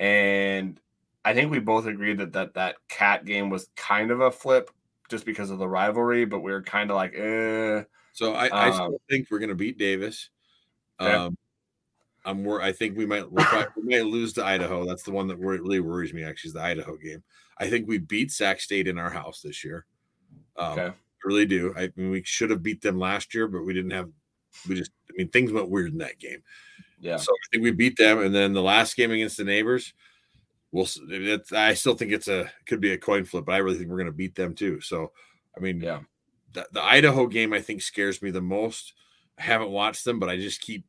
and I think we both agreed that that that cat game was kind of a flip just because of the rivalry, but we were kind of like, eh. So I, I Um, still think we're going to beat Davis. Okay. Um, I'm wor- I think we might we'll probably, we might lose to Idaho. That's the one that really worries me. Actually, is the Idaho game. I think we beat Sac State in our house this year. Um, Okay. I really do. I mean, we should have beat them last year, but we didn't have. We just. I mean, things went weird in that game. Yeah. So I think we beat them, and then the last game against the neighbors. We'll. I still think it's a could be a coin flip, but I really think we're going to beat them too. So, I mean, Yeah. the, the Idaho game I think scares me the most. I haven't watched them, but I just keep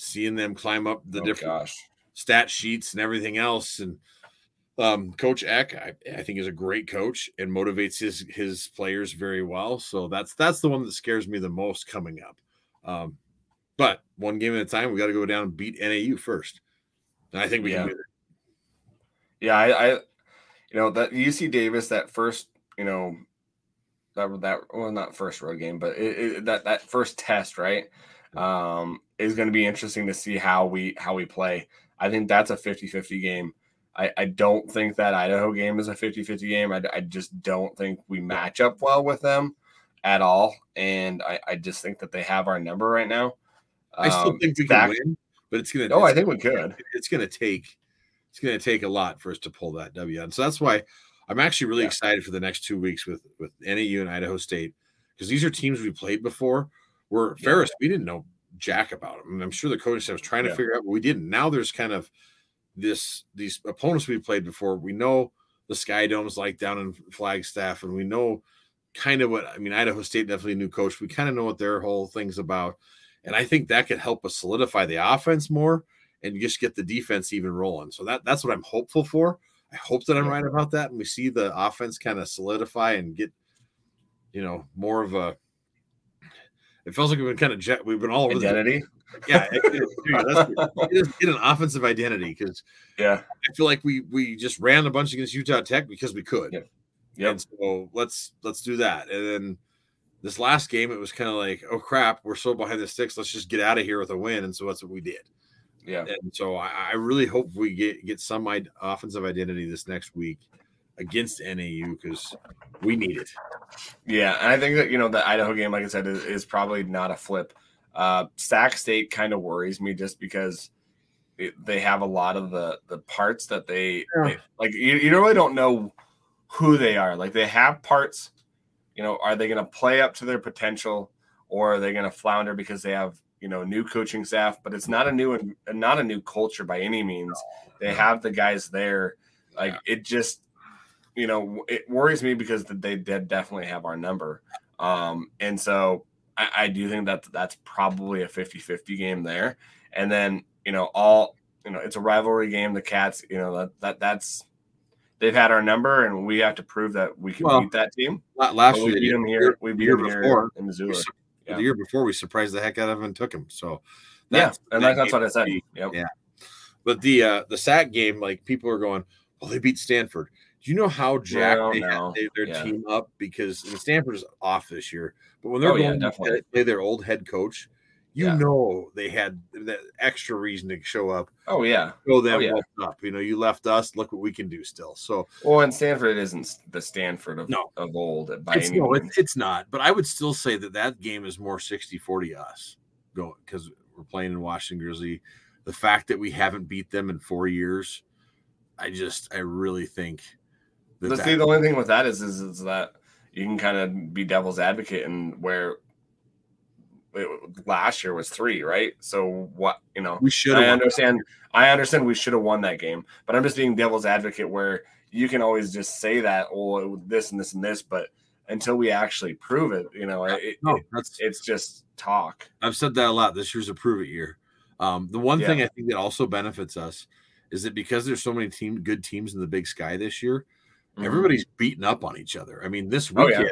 seeing them climb up the oh, different gosh. stat sheets and everything else. And um, Coach Eck, I, I think is a great coach and motivates his his players very well. So that's that's the one that scares me the most coming up. Um, but one game at a time, we got to go down and beat NAU first. And I think we Yeah. can do it. Yeah, I, I, you know, that UC Davis, that first, you know, that that well, not first road game, but it, it, that that first test, right, um, is going to be interesting to see how we how we play. I think that's a 50-50 game. I, I don't think that Idaho game is a 50-50 game. I, I just don't think we match up well with them at all. And I, I just think that they have our number right now. I still Um, think we Zach- can win, but it's gonna. Oh, I think we could. It's gonna take. It's gonna take a lot for us to pull that W. And so that's why I'm actually really Yeah. excited for the next two weeks with with NAU and Idaho State because these are teams we played before. Where Yeah. Ferris, we didn't know jack about them. And I'm sure the coaching staff was trying to Yeah. figure out, but we didn't. Now there's kind of this these opponents we've played before. We know the Sky Domes like down in Flagstaff, and we know kind of what I mean. Idaho State definitely a new coach. We kind of know what their whole thing's about, and I think that could help us solidify the offense more and just get the defense even rolling. So that that's what I'm hopeful for. I hope that I'm right about that, and we see the offense kind of solidify and get, you know, more of a. It feels like we've been kind of jet. We've been all over the Identity. yeah, it, it, dude, it is get an offensive identity because Yeah. I feel like we we just ran a bunch against Utah Tech because we could. Yeah. Yep. And so let's let's do that. And then this last game, it was kind of like, oh crap, we're so behind the sticks. Let's just get out of here with a win. And so that's what we did. Yeah. And so I, I really hope we get get some offensive identity this next week against NAU because we need it. Yeah, and I think that you know the Idaho game, like I said, is, is probably not a flip. Uh, Sac State kind of worries me just because it, they have a lot of the the parts that they, Yeah. they- like. You, you really don't know who they are. Like they have parts. You know, are they going to play up to their potential, or are they going to flounder because they have you know new coaching staff? But it's not a new and not a new culture by any means. They have the guys there. Like it just you know, it worries me because they did definitely have our number. Um, and so I, I do think that that's probably a 50 50 game there. And then, you know, all, you know, it's a rivalry game. The Cats, you know, that, that that's, they've had our number and we have to prove that we can Well, beat that team. La- Last But we year, beat them here. We beat year them here before, in Missoula. we Yeah. the year before, we surprised the heck out of them and took them. So Yeah. And that that, that's what I said. Yep. yeah. But the uh the SAC game, like people are going, well, they beat Stanford. Do you know how Jack No, they no. had their Yeah. team up? Because I mean, Stanford is off this year, but when they're Oh, yeah, going to play their old head coach, you Yeah. know they had that extra reason to show up. Oh, yeah. Show them Oh, yeah. up. You know, you left us. Look what we can do still. So Well, and Stanford isn't the Stanford of, No. of old by it's any no, means. it's, it's not. But I would still say that that game is more 60-40 us going because we're playing in Washington Grizzly. The fact that we haven't beat them in four years, I just I really think The, see, the only thing with that is, is, is that you can kind of be devil's advocate and where it, last year was three, right? So what you know, we should I understand. I understand we should have won that game, but I'm just being devil's advocate where you can always just say that, oh, this and this and this, but until we actually prove it, you know, it, No, that's it's just talk. I've said that a lot. This year's a prove it year. Um, the one thing I think that also benefits us is that because there's so many team good teams in the Big Sky this year, Mhm. everybody's beating up on each other. I mean, this weekend, Oh, yeah.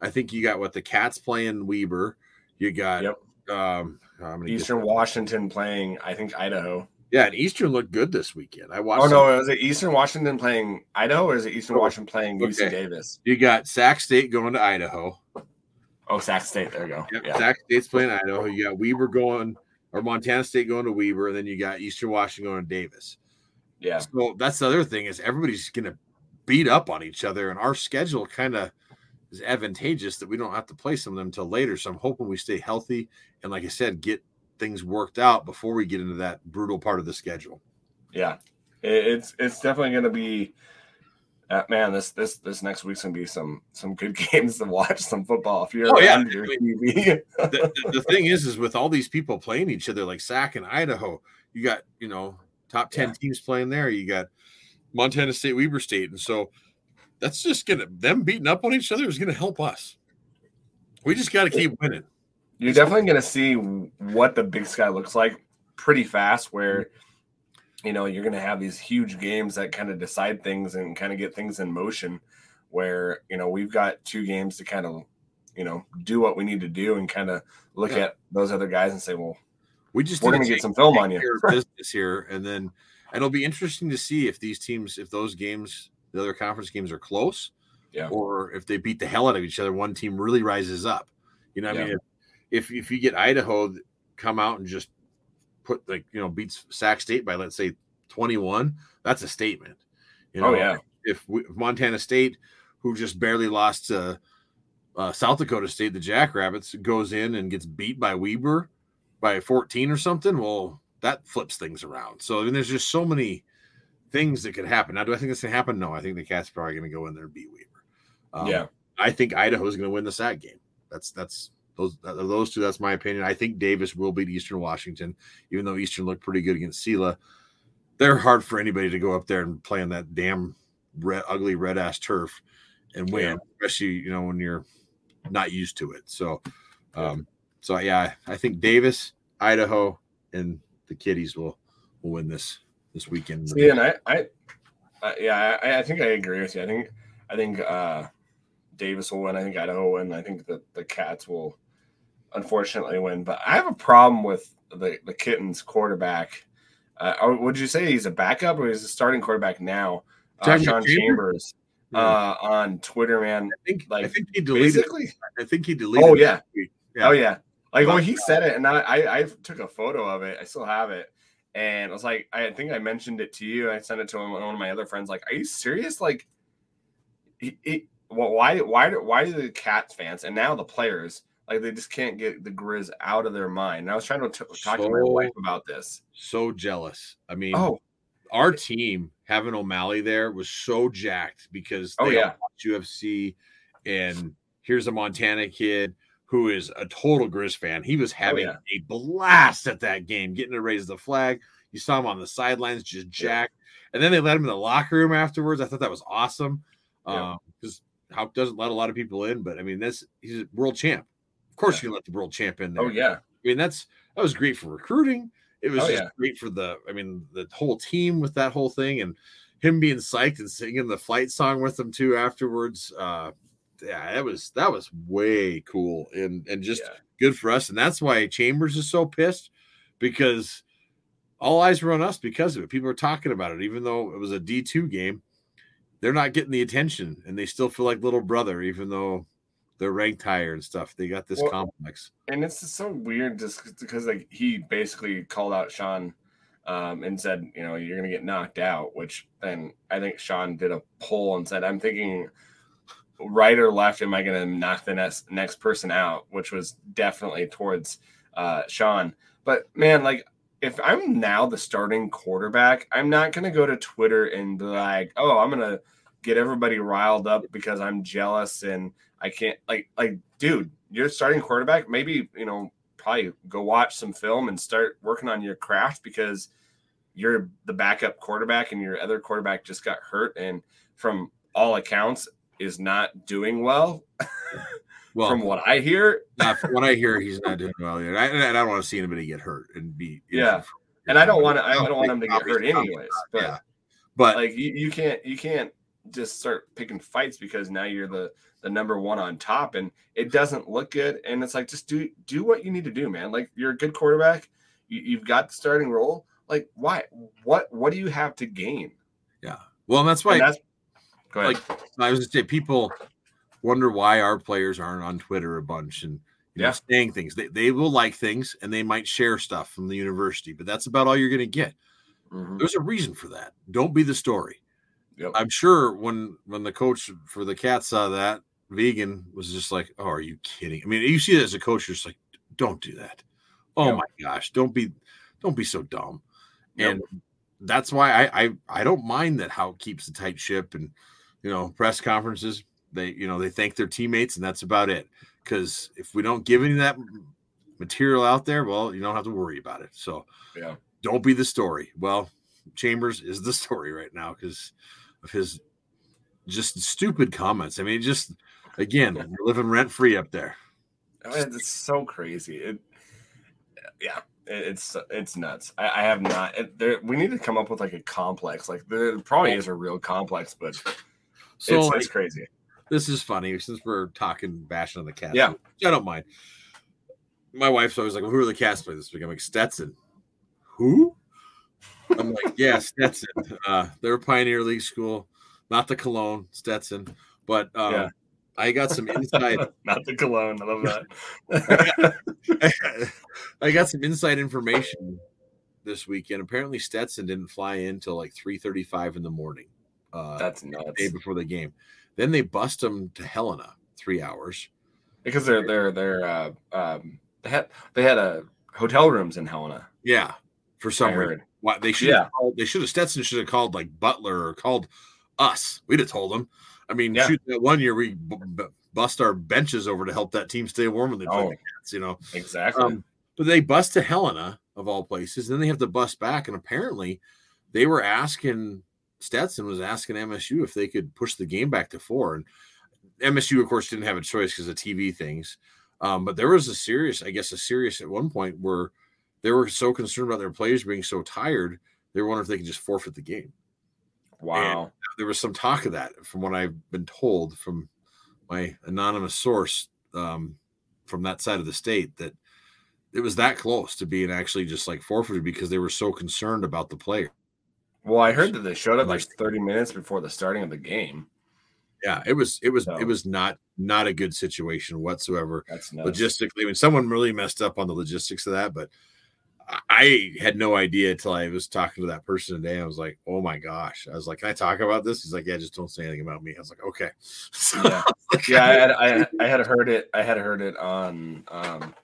I think you got what the Cats playing Weber. You got Yep. um how many Eastern Washington playing, I think Idaho. Yeah, and Eastern looked good this weekend. I watched. Oh no, is it Eastern Washington playing Idaho or is it Eastern Oh, Washington playing UC okay. Davis? You got Sac State going to Idaho. Oh, Sac State. There you go. Yep. Yeah. Sac State's playing Idaho. You got Weber going, or Montana State going to Weber, and then you got Eastern Washington going to Davis. Yeah. So that's the other thing is everybody's going to beat up on each other, and our schedule kind of is advantageous that we don't have to play some of them until later. So I'm hoping we stay healthy and, like I said, get things worked out before we get into that brutal part of the schedule. Yeah. It's it's definitely gonna be uh, man, this this this next week's gonna be some some good games to watch, some football. If you're Oh, yeah. your TV. the, the, the thing is, is with all these people playing each other, like Sac and Idaho, you got you know top ten Yeah. teams playing there. You got Montana State, Weber State, and so that's just gonna them beating up on each other is gonna help us. We just got to keep winning. You're definitely going to see what the Big Sky looks like pretty fast. Where you know you're going to have these huge games that kind of decide things and kind of get things in motion. Where you know we've got two games to kind of you know do what we need to do and kind of look Yeah. at those other guys and say, well, We just we're to get some film on you. business here, and then it'll be interesting to see if these teams, if those games, the other conference games, are close, Yeah. or if they beat the hell out of each other, one team really rises up. You know, what I Yeah. mean, if, if you get Idaho come out and just put like you know beats Sac State by let's say twenty one, that's a statement. You know, Oh yeah, if, we, if Montana State, who just barely lost to uh, South Dakota State, the Jackrabbits, goes in and gets beat by Weber by 14 or something, well, that flips things around. So I mean, there's just so many things that could happen. Now, do I think this can happen? No, I think the Cats are probably going to go in there and beat Weber. Um, yeah. I think Idaho is going to win the SAC game. That's that's those those two. That's my opinion. I think Davis will beat Eastern Washington, even though Eastern looked pretty good against Sela. They're hard for anybody to go up there and play on that damn red, ugly red ass turf and win, Yeah. especially you know when you're not used to it. So, um, so yeah, I think Davis, Idaho, and the Kitties will will win this this weekend. See, and I, I, uh, yeah, I, I think I agree with you. I think, I think uh, Davis will win. I think Idaho will win. I think that the Cats will, unfortunately, win. But I have a problem with the the Kittens quarterback. Uh, would you say he's a backup or he's a starting quarterback now? Uh, Sean Chambers? Chambers Yeah. uh, on Twitter, man. I think like I like, think he deleted. Basically, I think he deleted. Oh, yeah. Yeah. Oh yeah. Like when he said it, and I, I I took a photo of it. I still have it, and I was like, I think I mentioned it to you. I sent it to one of my other friends. Like, are you serious? Like, he, he, well, why why do why do the Cats fans and now the players like they just can't get the Grizz out of their mind? And I was trying to t- talk to my wife about this. so jealous. I mean, Oh our team having O'Malley there was so jacked because Oh, they all yeah. watch UFC, and here's a Montana kid who is a total Grizz fan. He was having Oh, yeah. a blast at that game, getting to raise the flag. You saw him on the sidelines, just Yeah. jacked, and then they let him in the locker room afterwards. I thought that was awesome Yeah. because Hauck doesn't let a lot of people in, but I mean, this he's a world champ. Of course, Yeah. you can let the world champ in there. oh yeah I mean, that's that was great for recruiting. It was Oh, just yeah. great for the, I mean, the whole team with that whole thing and him being psyched and singing the flight song with them too afterwards. Uh, yeah, that was that was way cool and and just yeah. good for us. And that's why Chambers is so pissed because all eyes were on us because of it. People are talking about it, even though it was a D two game. They're not getting the attention, and they still feel like little brother, even though they're ranked higher and stuff. They got this Well, complex. and it's just so weird just because like he basically called out Sean um, and said, you know, you're gonna get knocked out. Which then I think Sean did a poll and said, I'm thinking right or left am I gonna knock the next next person out, which was definitely towards uh, Sean. But man, like if I'm now the starting quarterback, I'm not gonna go to Twitter and be like, oh, I'm gonna get everybody riled up because I'm jealous and I can't like like dude, you're starting quarterback. Maybe you know probably go watch some film and start working on your craft because you're the backup quarterback and your other quarterback just got hurt and from all accounts is not doing well. Well, from what I hear, not from what I hear, he's not doing well yet. I, and I don't want to see anybody get hurt and be Yeah. and I don't want to. I don't want him to get hurt anyways. But yeah. but like you, you can't you can't just start picking fights because now you're the the number one on top and it doesn't look good. And it's like just do do what you need to do, man. Like you're a good quarterback. You, you've got the starting role. Like why? What what do you have to gain? Yeah. Well, and that's why. And that's, like I was gonna say, people wonder why our players aren't on Twitter a bunch and you yeah. saying things. They, they will like things and they might share stuff from the university, but that's about all you're going to get. Mm-hmm. There's a reason for that. Don't be the story. Yep. I'm sure when when the coach for the cat saw that, Vigen was just like, "Oh, are you kidding?" I mean, you see it as a coach, you're just like, "Don't do that." Oh yep. my gosh, don't be don't be so dumb. Yep. And that's why I, I I don't mind that Hauck keeps the tight ship and you know press conferences they you know they thank their teammates and that's about it. Because if we don't give any of that material out there well you don't have to worry about it. So yeah. don't be the story. Well chambers is the story right now because of his just stupid comments. I mean just again we're living rent free up there. I mean, it's so crazy. It yeah it's it's nuts. I, I have not. It, there, we need to come up with like a complex. Like there probably is a real complex, but so it's, like, crazy. This is funny since we're talking bashing on the cats. Yeah, I don't mind. My wife's always like, well, "Who are the cats play this week?" I'm like, "Stetson." Who? I'm like, "Yeah, Stetson." Uh, they're Pioneer League school, not the Cologne Stetson, but um, yeah. I got some inside. Not the cologne. I love that. I got some inside information this weekend. Apparently, Stetson didn't fly in till like three thirty-five in the morning. Uh, That's nuts. Day before the game. Then they bust them to Helena three hours because they're they're they're uh, um, they had they had a uh, hotel rooms in Helena. Yeah, for some reason. Why they should yeah. Called, they should have Stetson should have called like Butler or called us. We'd have told them. I mean, yeah. shoot, that one year we b- b- bust our benches over to help that team stay warm when they play oh, the Cats. You know exactly. Um, but they bust to Helena of all places, then they have to bust back, and apparently they were asking Stetson was asking MSU if they could push the game back to four, and MSU of course didn't have a choice because of TV things. Um, but there was a serious, I guess, a serious at one point where they were so concerned about their players being so tired, they were wondering if they could just forfeit the game. Wow. And there was some talk of that from what I've been told from my anonymous source um, from that side of the state that it was that close to being actually just like forfeited because they were so concerned about the player. Well, I heard that they showed up like 30 minutes before the starting of the game. Yeah, it was it was so, it was not not a good situation whatsoever. That's logistically. I mean, someone really messed up on the logistics of that, but I had no idea until I was talking to that person today. I was like, "Oh my gosh!" I was like, "Can I talk about this?" He's like, "Yeah, just don't say anything about me." I was like, "Okay." yeah, yeah. I had I, I, had heard it. I had heard it on. Um,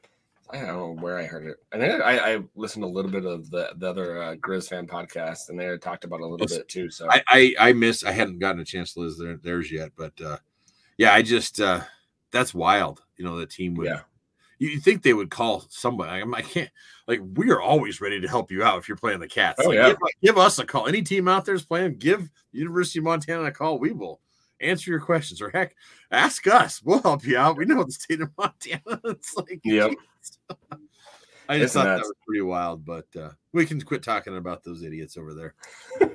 I don't know where I heard it. I think I, I listened a little bit of the the other uh, Grizz fan podcast, and they had talked about a little bit too. So I I, I miss. I hadn't gotten a chance to listen to theirs yet, but uh, yeah, I just uh, that's wild. You know, the team would. Yeah you think they would call somebody. I, I can't like we are always ready to help you out if you're playing the cats. Oh, like, yeah. give, give, us a call. Any team out there is playing, give University of Montana a call. We will answer your questions, or heck, ask us. We'll help you out. We know the state of Montana. it's like yep. I just it's thought nuts. that was pretty wild, but uh, we can quit talking about those idiots over there.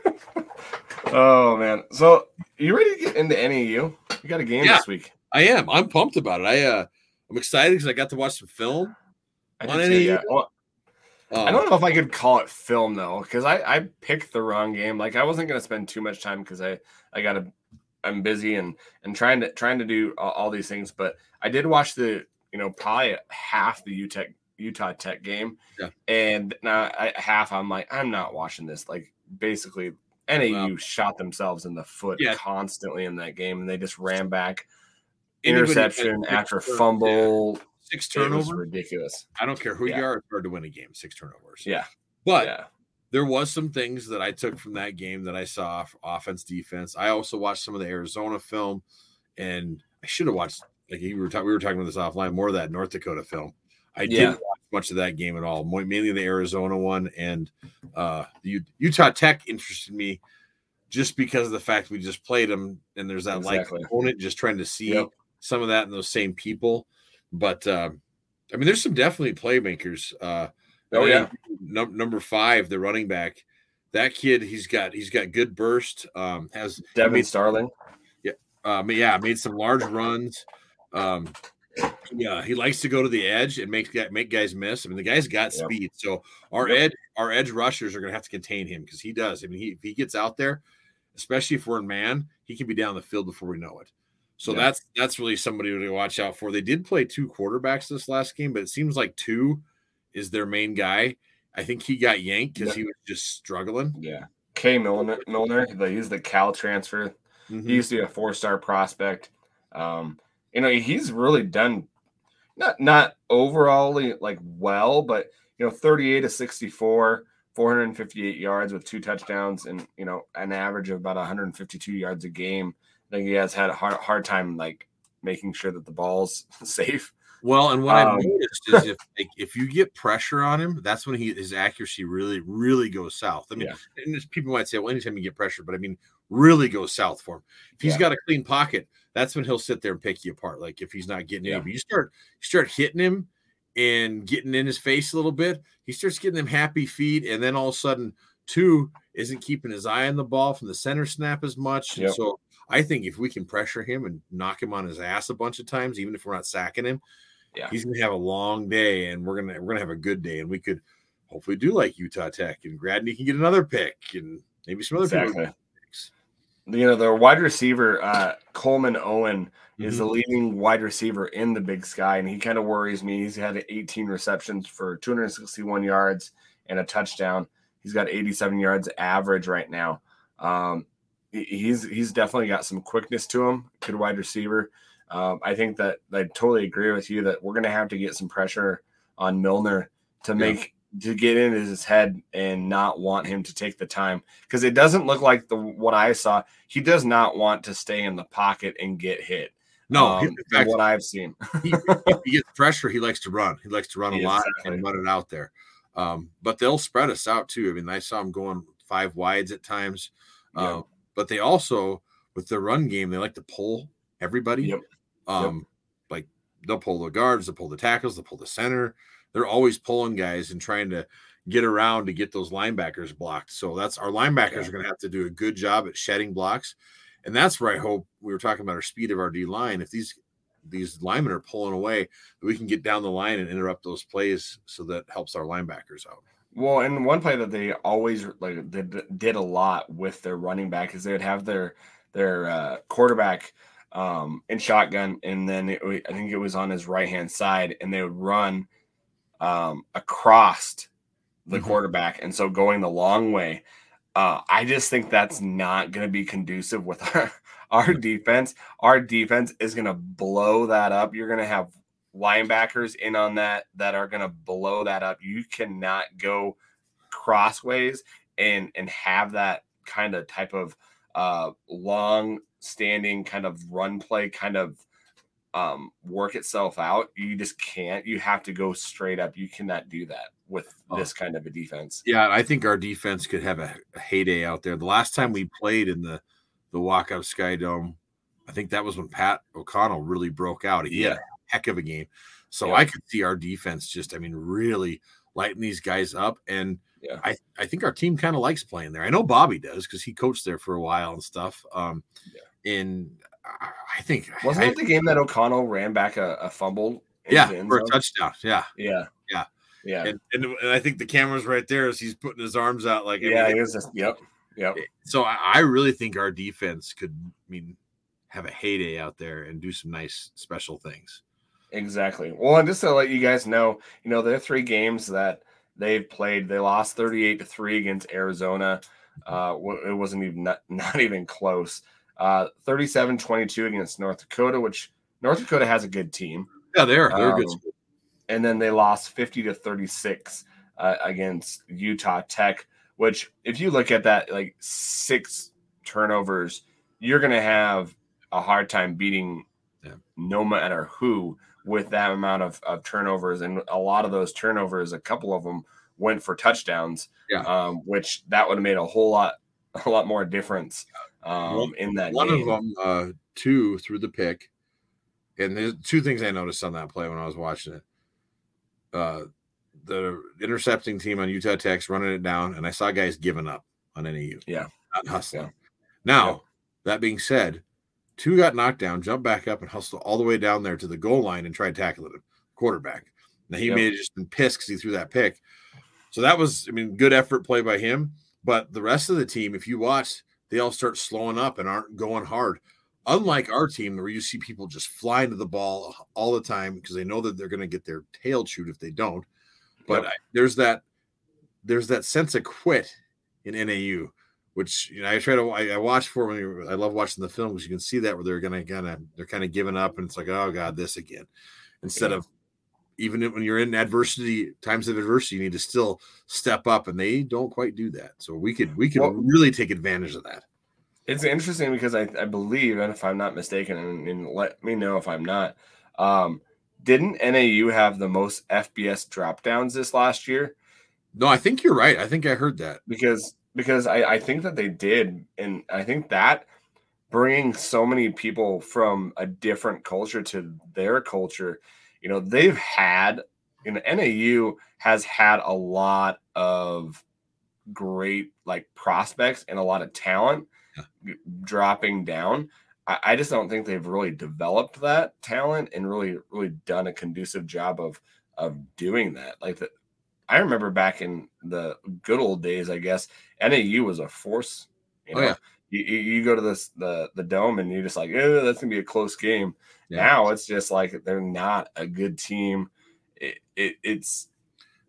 oh man! So you ready to get into NAU? You got a game yeah, this week. I am. I'm pumped about it. I uh I'm excited because I got to watch some film. I on any. Yeah. Well, I don't know if I could call it film though, because I I picked the wrong game. Like I wasn't gonna spend too much time because I I got to I'm busy and and trying to trying to do all, these things. But I did watch the you know probably half the Utah Utah Tech game, yeah. and now I, half I'm like I'm not watching this. Like basically NAU oh, wow. shot themselves in the foot yeah. constantly in that game, and they just ran back interception after fumble. Yeah. Six turnovers, ridiculous. I don't care who you are; it's hard to win a game. Six turnovers. Yeah, but yeah. There was some things that I took from that game that I saw offense, defense. I also watched some of the Arizona film, and I should have watched. Like we were talking, we were talking about this offline. More of that North Dakota film. I yeah. didn't watch much of that game at all. Mainly the Arizona one and uh, the Utah Tech interested me just because of the fact we just played them and there's that exactly. like opponent just trying to see yep some of that in those same people. But uh, I mean, there's some definitely playmakers. Uh, Oh yeah, num- number five, the running back. That kid, he's got he's got good burst. Um, has Devin made, Starling. Yeah, um, yeah, made some large runs. Um, yeah, he likes to go to the edge and make make guys miss. I mean, the guy's got yep. speed, so our yep. edge our edge rushers are going to have to contain him because he does. I mean, he, if he gets out there, especially if we're in man, he can be down the field before we know it. So yep. that's that's really somebody to watch out for. They did play two quarterbacks this last game, but it seems like two is their main guy. I think he got yanked because he was just struggling. Yeah, Kai Millner, Millner, he's the Cal transfer. Mm-hmm. He used to be a four star prospect. Um, you know, he's really done not not overall like well, but you know, 38 to 64, 458 yards with two touchdowns and you know, an average of about 152 yards a game. I think he has had a hard, hard time like making sure that the ball's safe. Well, and what um, I've noticed is if like, if you get pressure on him, that's when he his accuracy really really goes south. I mean, yeah. and people might say, well, anytime you get pressure, but I mean, really goes south for him. If he's yeah. got a clean pocket, that's when he'll sit there and pick you apart. Like if he's not getting yeah. But you start you start hitting him and getting in his face a little bit, he starts getting them happy feet, and then all of a sudden, two isn't keeping his eye on the ball from the center snap as much. Yep. So I think if we can pressure him and knock him on his ass a bunch of times, even if we're not sacking him, yeah. he's gonna have a long day, and we're gonna we're gonna have a good day, and we could hopefully do like Utah Tech, and Gradney can get another pick, and maybe some other exactly. people. You know, the wide receiver uh, Coleman Owen mm-hmm. is the mm-hmm. leading wide receiver in the Big Sky, and he kind of worries me. He's had 18 receptions for 261 yards and a touchdown. He's got 87 yards average right now. Um, he's he's definitely got some quickness to him. Good wide receiver. Um, I think that I totally agree with you that we're going to have to get some pressure on Millner to yeah. make to get into his head and not want him to take the time because it doesn't look like the what I saw. He does not want to stay in the pocket and get hit. No, um, in fact, what I've seen, he, he, gets pressure. He likes to run. He likes to run a lot exactly. and run it out there. Um, but they'll spread us out too. I mean, I saw him going five wides at times. Uh, but they also, with their run game, they like to pull everybody. Yep. Um, yep. like they'll pull the guards, they'll pull the tackles, they'll pull the center. They're always pulling guys and trying to get around to get those linebackers blocked. So that's our linebackers yeah. are going to have to do a good job at shedding blocks. And that's where I hope we were talking about our speed of our D line. If these these linemen are pulling away, we can get down the line and interrupt those plays so that helps our linebackers out. Well, and one play that they always like did, did a lot with their running back is they would have their their uh, quarterback um, in shotgun, and then it, I think it was on his right hand side, and they would run um, across the mm-hmm. quarterback, and so going the long way. Uh, I just think that's not going to be conducive with our our defense. Our defense is going to blow that up. You're going to have linebackers in on that that are going to blow that up. You cannot go crossways and and have that kind of type of uh, long standing kind of run play kind of um, work itself out. You just can't. You have to go straight up. You cannot do that with oh. this kind of a defense. Yeah, I think our defense could have a, a heyday out there. The last time we played in the the walk Walkup Skydome, I think that was when Pat O'Connell really broke out. He yeah heck of a game. So yeah. I could see our defense just, I mean, really lighting these guys up. And yeah. I, I think our team kind of likes playing there. I know Bobby does because he coached there for a while and stuff. Um, yeah. And I think wasn't I, it the game that O'Connell ran back a, a fumble? Yeah, for a touchdown. Yeah, yeah, yeah, yeah. And, and, and, I think the camera's right there as he's putting his arms out like yeah, he was just, yep, yep. So I, I really think our defense could I mean have a heyday out there and do some nice special things. Exactly. Well, and just to let you guys know, you know, there are three games that they've played. They lost 38 to 3 against Arizona. Uh, it wasn't even not, not even close. Uh, 37 22 against North Dakota, which North Dakota has a good team. Yeah, they're they're um, good. And then they lost 50 to 36 uh, against Utah Tech, which if you look at that, like six turnovers, you're going to have a hard time beating yeah. no matter who with that amount of, of turnovers. And a lot of those turnovers, a couple of them went for touchdowns, yeah. um, which that would have made a whole lot, a lot more difference um, one, in that. One game. of them, uh, two through the pick. And there's two things I noticed on that play when I was watching it. Uh, the intercepting team on Utah Tech's running it down, and I saw guys giving up on NAU. Yeah, not hustling. Yeah. Now, yeah. that being said, two got knocked down, jumped back up, and hustled all the way down there to the goal line and tried tackling him. Quarterback. Now he yep. may have just been pissed because he threw that pick. So that was, I mean, good effort play by him. But the rest of the team, if you watch, they all start slowing up and aren't going hard. Unlike our team, where you see people just flying to the ball all the time because they know that they're going to get their tail chewed if they don't. But yep. I, there's that there's that sense of quit in NAU, which you know I try to I, I watch for when I love watching the film because you can see that where they're gonna kind of they're kind of giving up and it's like oh god this again instead yeah. of even when you're in adversity times of adversity you need to still step up and they don't quite do that so we could we could well, really take advantage of that it's interesting because I, I believe, and if I'm not mistaken, and, and let me know if I'm not, um, didn't NAU have the most FBS drop downs this last year? No, I think you're right. I think I heard that because because I, I think that they did, and I think that bringing so many people from a different culture to their culture, you know, they've had, you know, NAU has had a lot of great like prospects and a lot of talent dropping down. I, I, just don't think they've really developed that talent and really really done a conducive job of of doing that. Like the, I remember back in the good old days, I guess NAU was a force. You know, oh, yeah. you, you go to this the the dome and you're just like, oh, that's gonna be a close game. Yeah. Now it's just like they're not a good team. It, it it's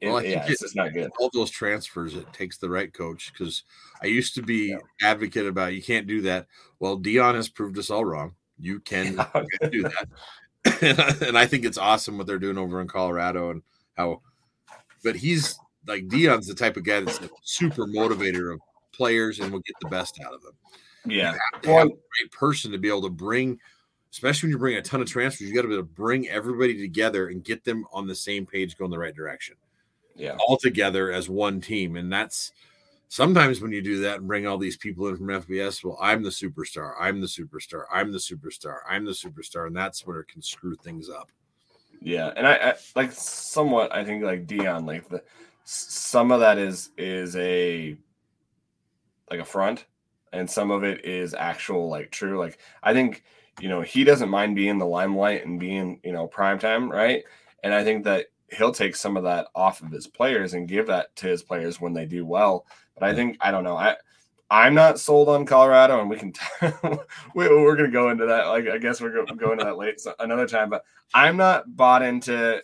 well, yeah, it's, it's not good. All those transfers, it takes the right coach because I used to be yeah. advocate about you can't do that. Well, Deion has proved us all wrong. You can, can do that, and I think it's awesome what they're doing over in Colorado and how. But he's like Deion's the type of guy that's a super motivator of players and will get the best out of them. Yeah, you have to have a great person to be able to bring especially when you bring a ton of transfers, you got to be able to bring everybody together and get them on the same page, go in the right direction yeah. all together as one team. And that's sometimes when you do that and bring all these people in from FBS, well, I'm the superstar, I'm the superstar, I'm the superstar, I'm the superstar, and that's where it can screw things up. Yeah, and I, I like somewhat. I think like Deion, like the some of that is is a like a front, and some of it is actual like true. Like I think you know he doesn't mind being the limelight and being you know prime time, right? And I think that he'll take some of that off of his players and give that to his players when they do well. But I mm. think I don't know. I I'm not sold on Colorado, and we can t- we, are going to go into that. Like I guess we're going to go into that late so another time. But I'm not bought into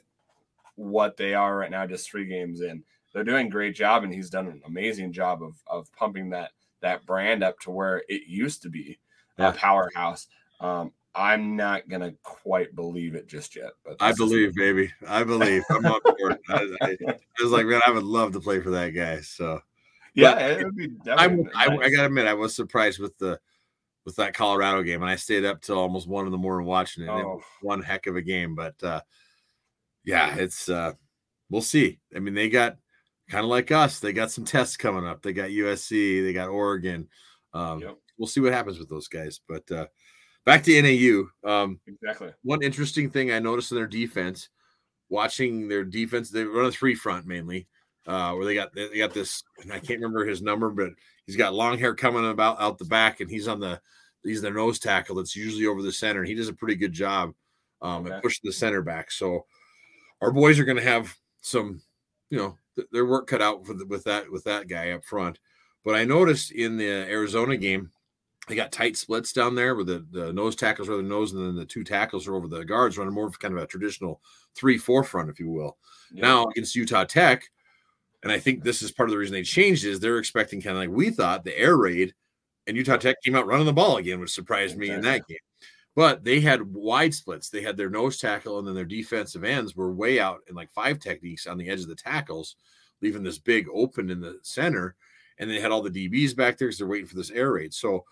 what they are right now. Just three games in, they're doing a great job, and he's done an amazing job of of pumping that that brand up to where it used to be yeah. a powerhouse. Um, I'm not gonna quite believe it just yet. But I believe, baby. I believe. I'm for it. I, I, I, was like, man, I would love to play for that guy. So yeah, be. I, nice. I, I gotta admit, I was surprised with the with that Colorado game, and I stayed up till almost one in the morning watching it. Oh. it was one heck of a game, but uh, yeah, it's uh, we'll see. I mean, they got kind of like us. They got some tests coming up. They got USC. They got Oregon. Um, yep. We'll see what happens with those guys, but. Uh, back to NAU. Um, exactly. One interesting thing I noticed in their defense, watching their defense, they run a three front mainly, uh, where they got they got this, and I can't remember his number, but he's got long hair coming about out the back, and he's on the he's the nose tackle that's usually over the center. and He does a pretty good job um, okay. at pushing the center back. So our boys are going to have some, you know, th- their work cut out the, with that with that guy up front. But I noticed in the Arizona game they got tight splits down there where the, the nose tackles are the nose and then the two tackles are over the guards running more of kind of a traditional three four front if you will. Yeah. now against utah tech and i think this is part of the reason they changed is they're expecting kind of like we thought the air raid and utah tech came out running the ball again which surprised me in that game. But they had wide splits. They had their nose tackle and then their defensive ends were way out in like five techniques on the edge of the tackles leaving this big open in the center and they had all the dbs back there because they're waiting for this air raid. So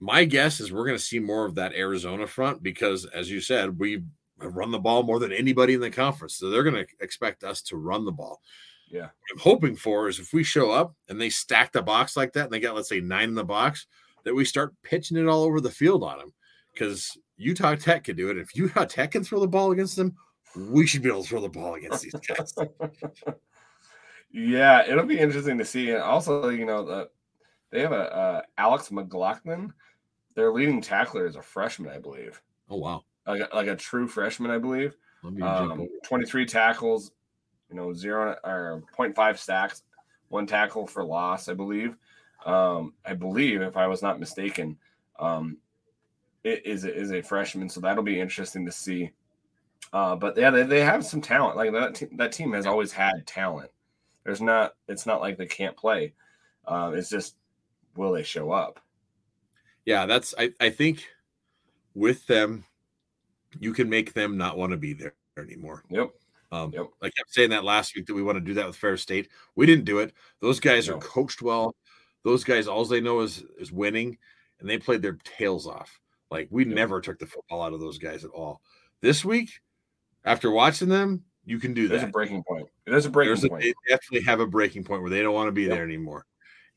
my guess is we're going to see more of that Arizona front because, as you said, we run the ball more than anybody in the conference. So they're going to expect us to run the ball. Yeah. What I'm hoping for is if we show up and they stack the box like that and they got, let's say, nine in the box, that we start pitching it all over the field on them because Utah Tech could do it. If Utah Tech can throw the ball against them, we should be able to throw the ball against these guys. yeah, it'll be interesting to see. And also, you know, the, they have a uh, Alex McLaughlin. Their leading tackler is a freshman, I believe. Oh wow, like a, like a true freshman, I believe. Um, 23 tackles, you know, zero or 0.5 stacks, one tackle for loss, I believe. Um, I believe, if I was not mistaken, um, it is a, is a freshman, so that'll be interesting to see. Uh, but yeah, they, they have some talent. Like that, te- that team has always had talent. There's not. It's not like they can't play. Uh, it's just will they show up? Yeah, that's. I I think with them, you can make them not want to be there anymore. Yep. Um, yep. I kept saying that last week that we want to do that with Ferris State. We didn't do it. Those guys no. are coached well. Those guys, all they know is is winning, and they played their tails off. Like we yep. never took the football out of those guys at all. This week, after watching them, you can do There's that. a breaking point. There's a breaking There's point. A, they definitely have a breaking point where they don't want to be yep. there anymore.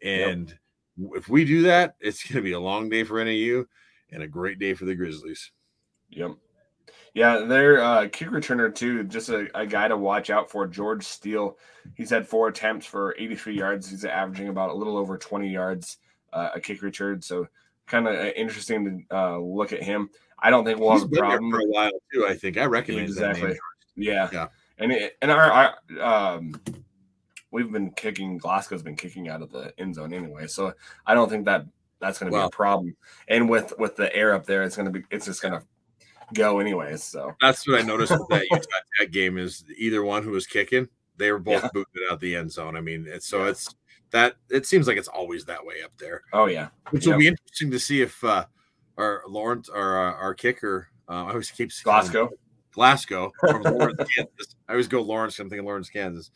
And if we do that, it's going to be a long day for NAU and a great day for the Grizzlies. Yep. Yeah, their uh, kick returner too, just a, a, guy to watch out for. George Steele, he's had four attempts for 83 yards. He's averaging about a little over 20 yards uh, a kick return. So kind of uh, interesting to uh, look at him. I don't think we'll he's have a problem for a while too. I think I recognize exactly. Yeah, yeah, and it, and our, our um, we've been kicking. Glasgow's been kicking out of the end zone anyway, so I don't think that that's going to be a problem. And with with the air up there, it's going to be it's just going to go anyways. So that's what I noticed with that Utah Tech game is either one who was kicking, they were both yeah. booting out the end zone. I mean, it's so yeah. it's that it seems like it's always that way up there. Oh yeah, which yep. will be interesting to see if uh our Lawrence our uh, our kicker uh, I always keep Glasgow Glasgow from Lawrence, Kansas. I always go Lawrence. I'm thinking Lawrence, Kansas.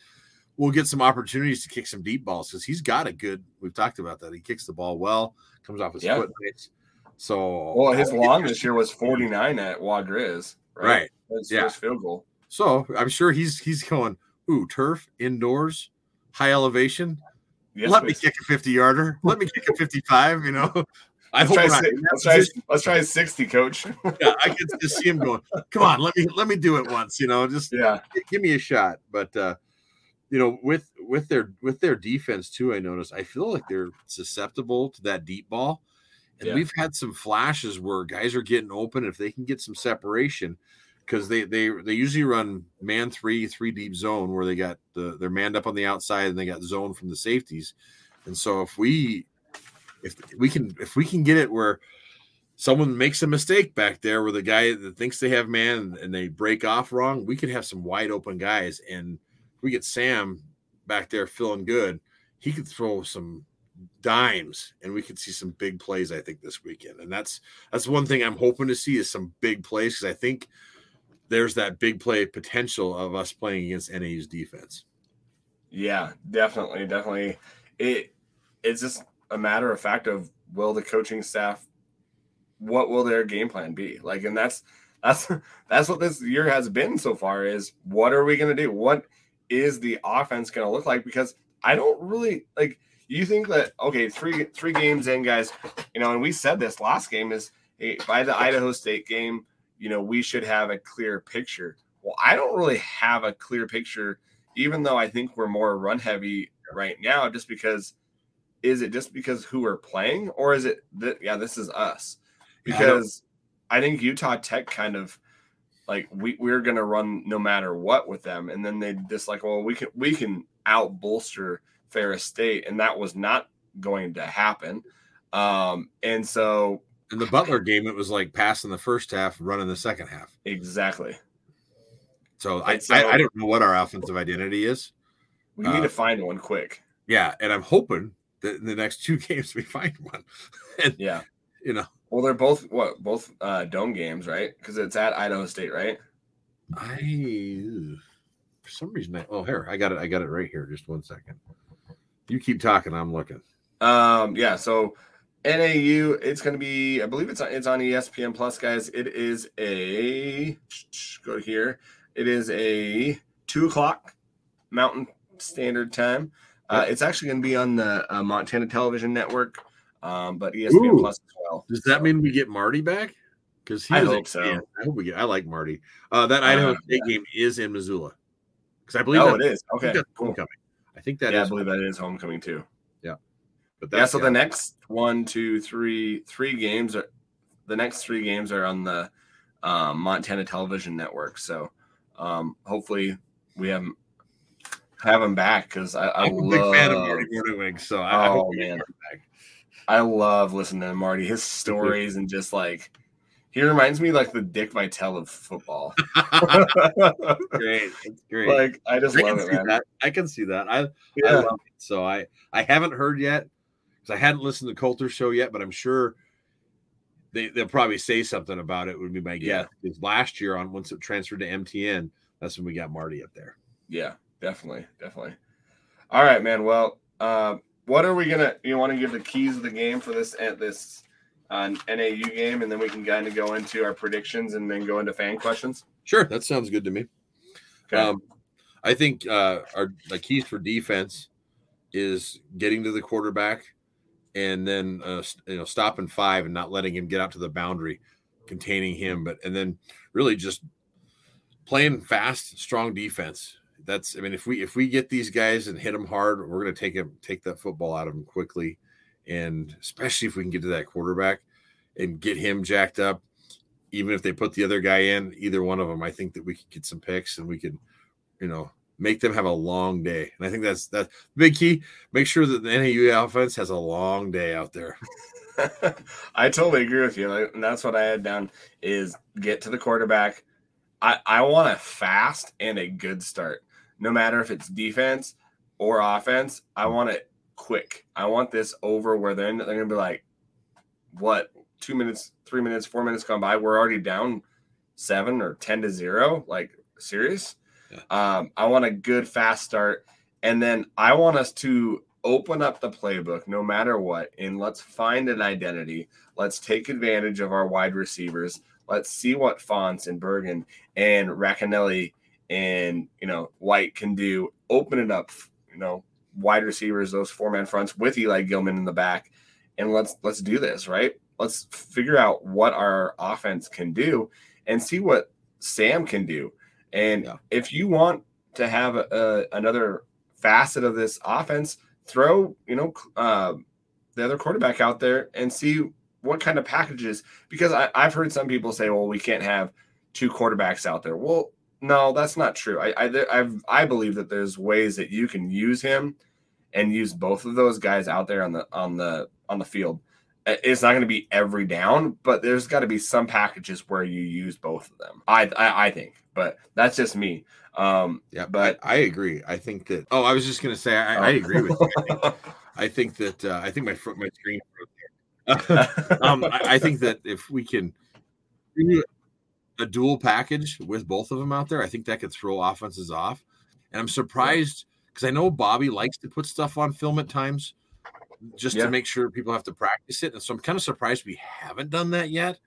We'll get some opportunities to kick some deep balls because he's got a good. We've talked about that. He kicks the ball well, comes off his foot nice. So well, his long this year was 49 at Wadriz, right? right. That's yeah. field goal. So I'm sure he's he's going, ooh, turf indoors, high elevation. Yes, Let please. me kick a 50 yarder. Let me kick a 55, you know. I let's, try, six, let's, try, let's try 60, coach. yeah, I can just see him going, come on, let me let me do it once, you know, just yeah, give me a shot. But uh, you know, with with their with their defense too, I notice I feel like they're susceptible to that deep ball. And yeah. we've had some flashes where guys are getting open if they can get some separation because they they they usually run man three three deep zone where they got the they're manned up on the outside and they got zone from the safeties and so if we if we can if we can get it where someone makes a mistake back there where the guy that thinks they have man and they break off wrong we could have some wide open guys and we get sam back there feeling good he could throw some dimes and we could see some big plays i think this weekend. And that's that's one thing i'm hoping to see is some big plays because i think there's that big play potential of us playing against nau's defense. Yeah definitely definitely. It it's just a matter of fact of will the coaching staff what will their game plan be? Like and that's that's that's what this year has been so far is what are we going to do? What is the offense going to look like because i don't really like you think that okay, three three games in, guys, you know, and we said this last game is hey, by the Idaho State game, you know, we should have a clear picture. Well, I don't really have a clear picture, even though I think we're more run heavy right now, just because is it just because who we're playing, or is it that yeah, this is us? Because I, I think Utah Tech kind of like we, we're gonna run no matter what with them, and then they just like, well, we can we can out bolster Ferris State, and that was not going to happen. Um, and so in the Butler game, it was like passing the first half, running the second half. Exactly. So, I, so I, I don't know what our offensive identity is. We need uh, to find one quick. Yeah, and I'm hoping that in the next two games we find one. and, yeah, you know. Well, they're both what both uh, dome games, right? Because it's at Idaho State, right? I for some reason I oh here I got it I got it right here. Just one second. You keep talking. I'm looking. Um, yeah. So NAU, it's going to be, I believe it's on, it's on ESPN Plus, guys. It is a go here. It is a two o'clock Mountain Standard Time. Uh, it's actually going to be on the uh, Montana Television Network, um, but ESPN Ooh. Plus as well. Does that mean we get Marty back? because he I hope so. I hope we get. I like Marty. Uh, that Idaho State game is in Missoula, because I like Marty. Uh, that State yeah. game is in Missoula, because I believe. Oh, it is. Okay, I cool. homecoming. I think that. Yeah, I believe that is homecoming too. Yeah, but yeah. So the next one, two, three, three games are the next three games are on the um, Montana Television Network. So um, hopefully we have have him back because I, am a big fan of Marty Mornhinweg. So I, oh I man, I love listening to Marty. His stories and just like he reminds me like the Dick Vitale of football. great, it's great. Like I just I love it, man. That. I can see that. I yeah. I love it. So I I haven't heard yet because I hadn't listened to Coulter's show yet, but I'm sure they they'll probably say something about it. Would be my guess. Because last year on once it transferred to MTN, that's when we got Marty up there. Yeah, definitely, definitely. All right, man. Well, uh, what are we gonna? You want to give the keys of the game for this at this uh, NAU game, and then we can kind of go into our predictions and then go into fan questions. Sure, that sounds good to me. Okay. Um, I think uh, our the keys for defense is getting to the quarterback and then uh, you know stopping five and not letting him get out to the boundary, containing him, but and then really just playing fast, strong defense. That's I mean, if we if we get these guys and hit them hard, we're going to take him take that football out of them quickly, and especially if we can get to that quarterback and get him jacked up. Even if they put the other guy in, either one of them, I think that we could get some picks and we could, you know, make them have a long day. And I think that's that big key. Make sure that the NAU offense has a long day out there. I totally agree with you. And that's what I had down is get to the quarterback. I, I want a fast and a good start. No matter if it's defense or offense, I want it quick. I want this over where they're, they're gonna be like, what, two minutes, three minutes, four minutes gone by. We're already down seven or ten to zero. Like serious? Um, I want a good fast start. And then I want us to open up the playbook no matter what. And let's find an identity. Let's take advantage of our wide receivers. Let's see what Fonts and Bergen and Racanelli and you know White can do. Open it up, you know, wide receivers, those four man fronts with Eli Gillman in the back, and let's let's do this right. Let's figure out what our offense can do and see what Sam can do. And yeah. if you want to have a, another facet of this offense, throw you know uh, the other quarterback out there and see what kind of packages. Because I, I've heard some people say, "Well, we can't have two quarterbacks out there." Well, no, that's not true. I I I've, I believe that there's ways that you can use him and use both of those guys out there on the on the on the field. It's not going to be every down, but there's got to be some packages where you use both of them. I I, I think but that's just me. Um, yeah, but I, I, agree. I think that. Oh, I was just gonna say I, I oh. agree with you. I think, I think that uh, I think my my screen. um, I, I, think that if we can a dual package with both of them out there, I think that could throw offenses off. And I'm surprised because I know Bobby likes to put stuff on film at times just yeah. to make sure people have to practice it. And so I'm kind of surprised we haven't done that yet.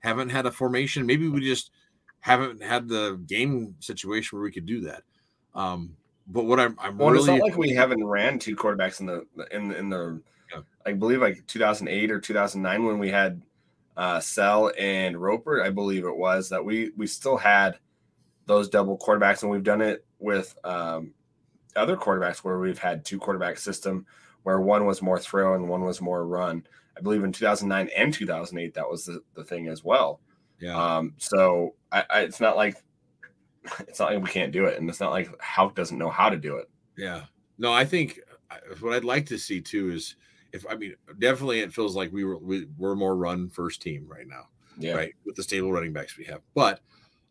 Haven't had a formation. Maybe we just haven't had the game situation where we could do that. Um, but what I'm, I'm well, really it's not like we haven't ran two quarterbacks in the in in the yeah. I believe like 2008 or 2009 when we had uh, Selle and Roper, I believe it was that we we still had those double quarterbacks, and we've done it with um, other quarterbacks where we've had two quarterback system where one was more throw and one was more run. I believe in 2009 and 2008 that was the, the thing as well. Yeah. Um, so I, I, it's not like it's not like we can't do it, and it's not like Hauck doesn't know how to do it. Yeah. No, I think what I'd like to see too is if I mean definitely it feels like we were we, we're more run first team right now. Yeah. Right. With the stable running backs we have. But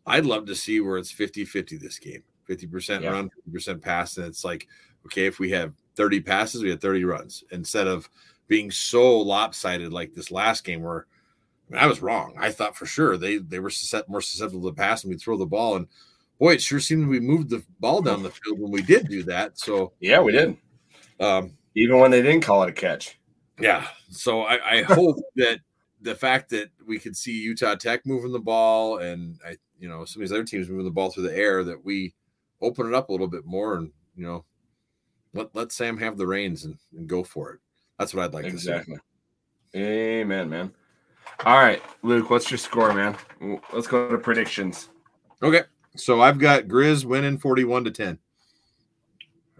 I'd love to see where it's 50-50 this game. 50% yeah. run, 50% pass. And it's like, okay, if we have 30 passes, we have 30 runs instead of being so lopsided like this last game where – I, mean, I was wrong. I thought for sure they they were more susceptible to pass and we throw the ball. And boy, it sure seemed we moved the ball down the field when we did do that. So yeah, we did. Um, Even when they didn't call it a catch. Yeah. So I, I hope that the fact that we could see Utah Tech moving the ball and I, you know, some of these other teams moving the ball through the air, that we open it up a little bit more and you know, let let Sam have the reins and, and go for it. That's what I'd like exactly. To see. Amen, man. All right, Luke, what's your score, man? Let's go to predictions. Okay. So I've got Grizz winning 41 to 10.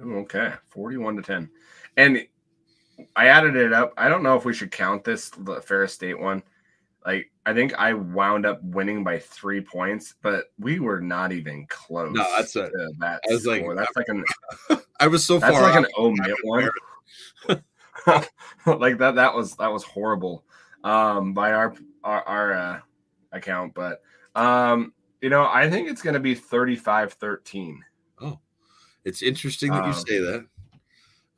Okay. 41 to 10. And I added it up. I don't know if we should count this the Ferris State one. Like I think I wound up winning by three points, but we were not even close. No, that's a, that. I was score. like, that's like an. I was so that's far. like an omit one. like that. That was that was horrible um, by our our, our uh, account, but um, you know, I think it's going to be 35-13. Oh, it's interesting that you um, say that.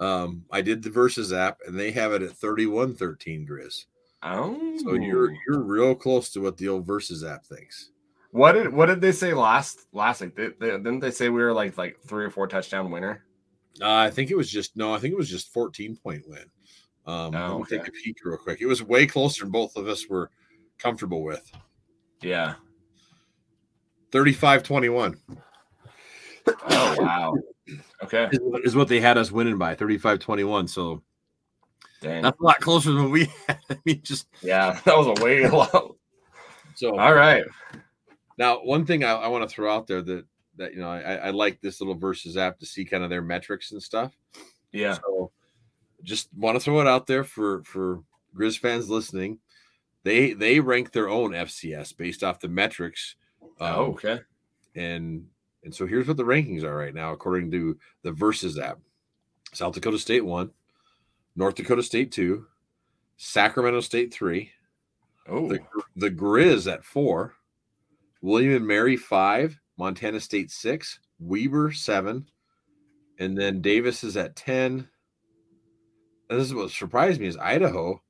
Um, I did the versus app, and they have it at 31-13, Grizz. Oh, so you're you're real close to what the old versus app thinks. What did what did they say last last week? They, they, didn't they say we were like like three or four touchdown winner? Uh, I think it was just no. I think it was just 14 point win. Um, oh, okay. take a peek real quick. It was way closer than both of us were comfortable with. Yeah. 35 21. Oh, wow. Okay. Is, is, what they had us winning by 35 21. So Dang. that's a lot closer than we had. I mean, just. Yeah, that was a way low. So, all right. Now, one thing I, I want to throw out there that, that, you know, I, I like this little versus app to see kind of their metrics and stuff. Yeah. So just want to throw it out there for, for Grizz fans listening they they rank their own FCS based off the metrics. Um, oh, okay. And and so here's what the rankings are right now according to the Versus app. South Dakota State one, North Dakota State two, Sacramento State three. Oh, the, the Grizz at four, William and Mary five, Montana State six, Weber seven, and then Davis is at ten. And this is what surprised me is Idaho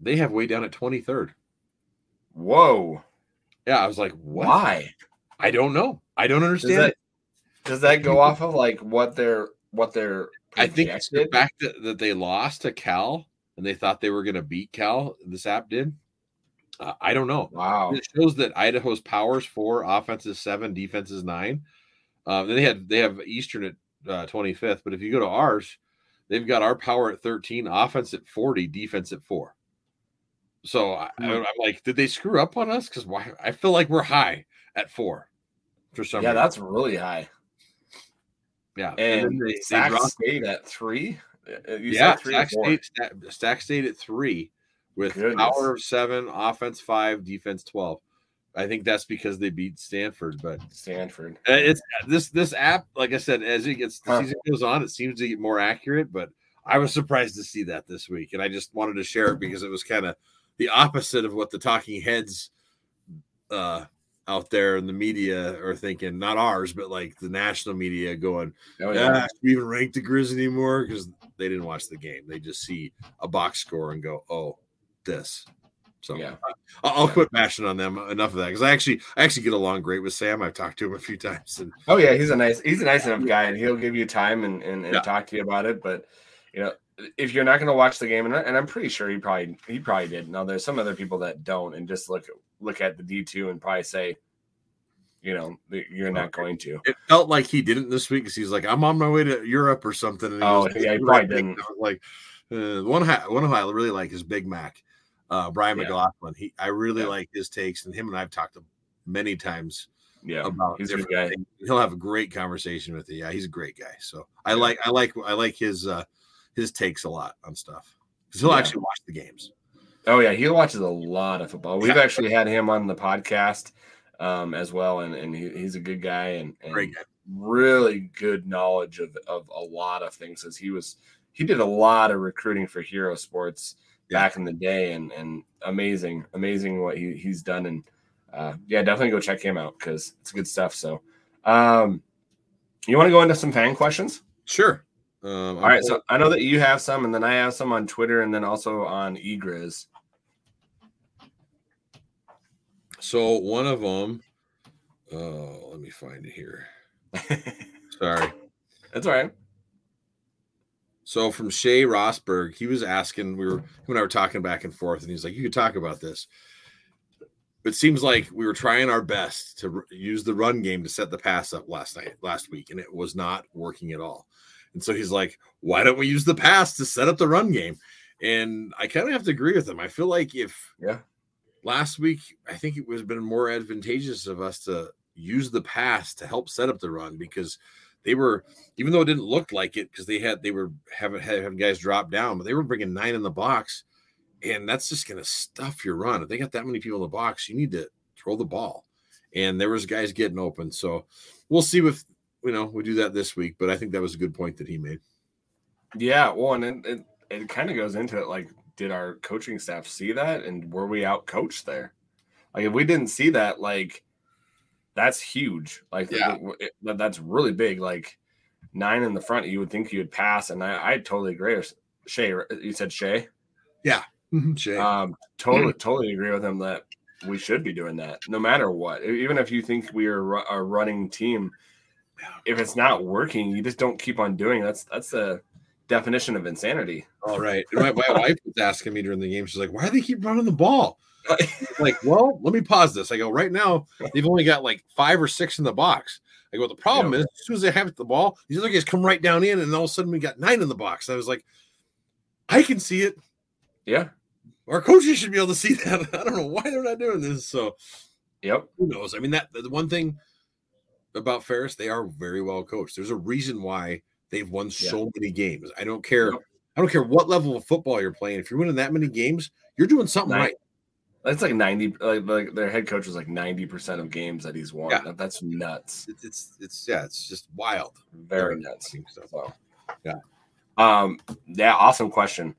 they have way down at 23rd. Whoa. Yeah, I was like, what? why? I don't know. I don't understand. Does that, does that go off of like what they're what they're I think it's the fact that, that they lost to Cal and they thought they were going to beat Cal. This app did. Uh, I don't know. Wow. It shows that Idaho's powers four, offenses seven, defenses nine. Um, they had they have Eastern at uh, 25th, but if you go to ours, they've got our power at 13, offense at 40, defense at four. So I, am like, did they screw up on us? Because why? I feel like we're high at four for some. Yeah, reason. that's really high. Yeah, and, and they, Sac they State at three. Uh, you yeah, three Sac State, Sac State at three with Goodness. power of seven, offense five, defense twelve. I think that's because they beat Stanford, but Stanford. Uh, it's this this app. Like I said, as it gets the huh. season goes on, it seems to get more accurate. But I was surprised to see that this week, and I just wanted to share it because it was kind of the opposite of what the talking heads uh, out there in the media are thinking, not ours, but like the national media going, oh, yeah, ah, we even rank the Grizz anymore because they didn't watch the game. They just see a box score and go, oh, this. So yeah, I'll, quit bashing on them. Enough of that because I actually I actually get along great with Sam. I've talked to him a few times. And oh yeah, he's a nice he's a nice enough guy, and he'll give you time and and, and yeah. talk to you about it. But you know, if you're not going to watch the game, and, and I'm pretty sure he probably he probably did. Now there's some other people that don't, and just look look at the D two and probably say, you know, you're not going to. It felt like he didn't this week because he's like, I'm on my way to Europe or something. And oh yeah, he probably didn't. Like uh, one one who I really like is Big Mac, uh, Brian yeah. McLaughlin. He I really yeah. like his takes, and him and I've talked many times. Yeah, about he's a guy. Things. He'll have a great conversation with you. Yeah, he's a great guy. So I yeah. like I like I like his. uh his takes a lot on stuff because he'll yeah. actually watch the games. Oh yeah, he watches a lot of football. We've yeah. actually had him on the podcast um, as well, and, and he, he's a good guy and, and Great guy. really good knowledge of, of a lot of things. As he was, he did a lot of recruiting for Hero Sports yeah. back in the day, and and amazing, amazing what he, he's done. And uh, yeah, definitely go check him out because it's good stuff. So, um, you want to go into some fan questions? Sure. Um, All right, so I know that you have some, and then I have some on Twitter, and then also on eGriz. So one of them, oh, let me find it here. Sorry, that's all right. So from Shay Rosberg, he was asking. We were when I were talking back and forth, and he's like, "You could talk about this." It seems like we were trying our best to use the run game to set the pass up last night, last week, and it was not working at all. And so he's like, why don't we use the pass to set up the run game? And I kind of have to agree with him. I feel like if yeah, last week, I think it was been more advantageous of us to use the pass to help set up the run because they were, even though it didn't look like it, because they had they were having having guys drop down, but they were bringing nine in the box, and that's just going to stuff your run. If they got that many people in the box, you need to throw the ball, and there was guys getting open. So we'll see if you know we do that this week. But I think that was a good point that he made. Yeah, well, and it, it, it kind of goes into it like did our coaching staff see that and were we out coached there? Like if we didn't see that, like that's huge. Like yeah. it, that's really big. Like nine in the front, you would think you would pass, and I, I totally agree. Shay, you said Shay. Yeah, mm-hmm, Shay. Um, totally, totally agree with him that we should be doing that no matter what. Even if you think we are a running team, if it's not working, you just don't keep on doing. That's that's the definition of insanity. All right. My, my wife was asking me during the game, she's like, why do they keep running the ball? like, well, let me pause this. I go, right now, they've only got like five or six in the box. I go, the problem yeah. is, as soon as they have the ball, these other guys come right down in, and all of a sudden we got nine in the box. I was like, I can see it. Yeah. Our coaches should be able to see that. I don't know why they're not doing this. So, yep. Who knows? I mean, that the one thing about Ferris, they are very well coached. There's a reason why They've won yeah. so many games. I don't care. I don't care what level of football you're playing. If you're winning that many games, you're doing something right. That's like 90 like, like their head coach was like 90% of games that he's won. Yeah. that's nuts. It's, it's, it's yeah, it's just wild. Very nuts. So, yeah. Um yeah, awesome question.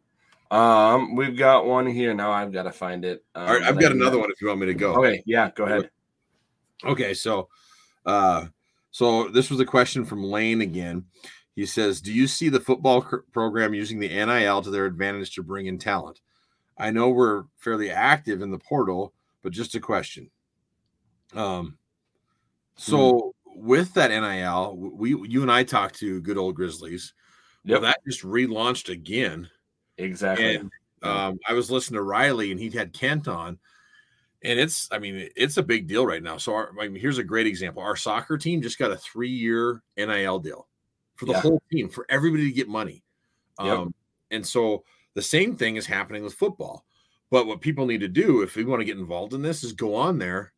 Um we've got one here. Now I've got to find it. Um, All right, I've got another one if you want me to go. Okay, yeah, go ahead. Okay, so uh so this was a question from Lane again. He says, Do you see the football program using the NIL to their advantage to bring in talent? I know we're fairly active in the portal, but just a question. Um, so mm-hmm. with that NIL, we you and I talked to good old Grizzlies. Yep. Well, that just relaunched again. Exactly. And um, I was listening to Riley, and he had Kent on, and it's I mean it's a big deal right now. So our, I mean, here's a great example. Our soccer team just got a three year NIL deal for the yeah. whole team, for everybody to get money. Yep. Um, and so the same thing is happening with football. But what people need to do if we want to get involved in this is go on there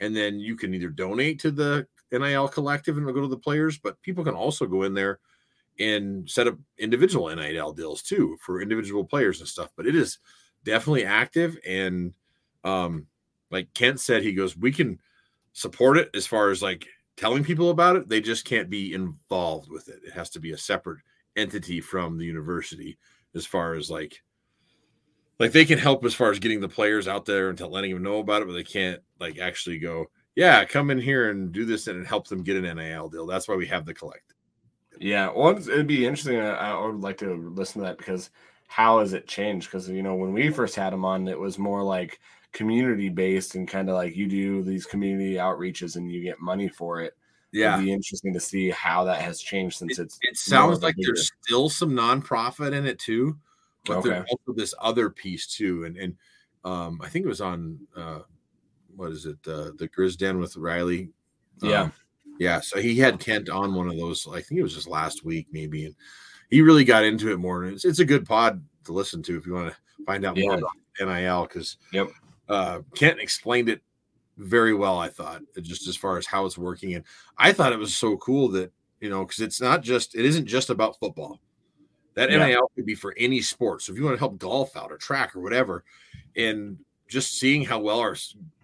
and then you can either donate to the NIL collective and go to the players, but people can also go in there and set up individual NIL deals too for individual players and stuff. But it is definitely active. And um, like Kent said, he goes, we can support it as far as like telling people about it. They just can't be involved with it. It has to be a separate entity from the university as far as like like they can help as far as getting the players out there and to letting them know about it, but they can't like actually go, yeah, come in here and do this and help them get an NIL deal. That's why we have the collect. Yeah, well, it'd be interesting. Uh, I would like to listen to that because how has it changed? Because you know when we first had them on, it was more like community based and kind of like you do these community outreaches and you get money for it. Yeah, It'd be interesting to see how that has changed since it, it's. It sounds like there's still some nonprofit in it too, but okay. there's also this other piece too, and and um, I think it was on uh, what is it uh, the Grizz Den with Riley. Um, yeah, yeah. So he had Kent on one of those. I think it was just last week maybe, and he really got into it more. And it's, it's a good pod to listen to if you want to find out yeah. more about NIL because yep uh, Kent explained it very well. I thought just as far as how it's working, and I thought it was so cool that you know because it's not just it isn't just about football. That yeah. NIL could be for any sport. So if you want to help golf out or track or whatever, and just seeing how well our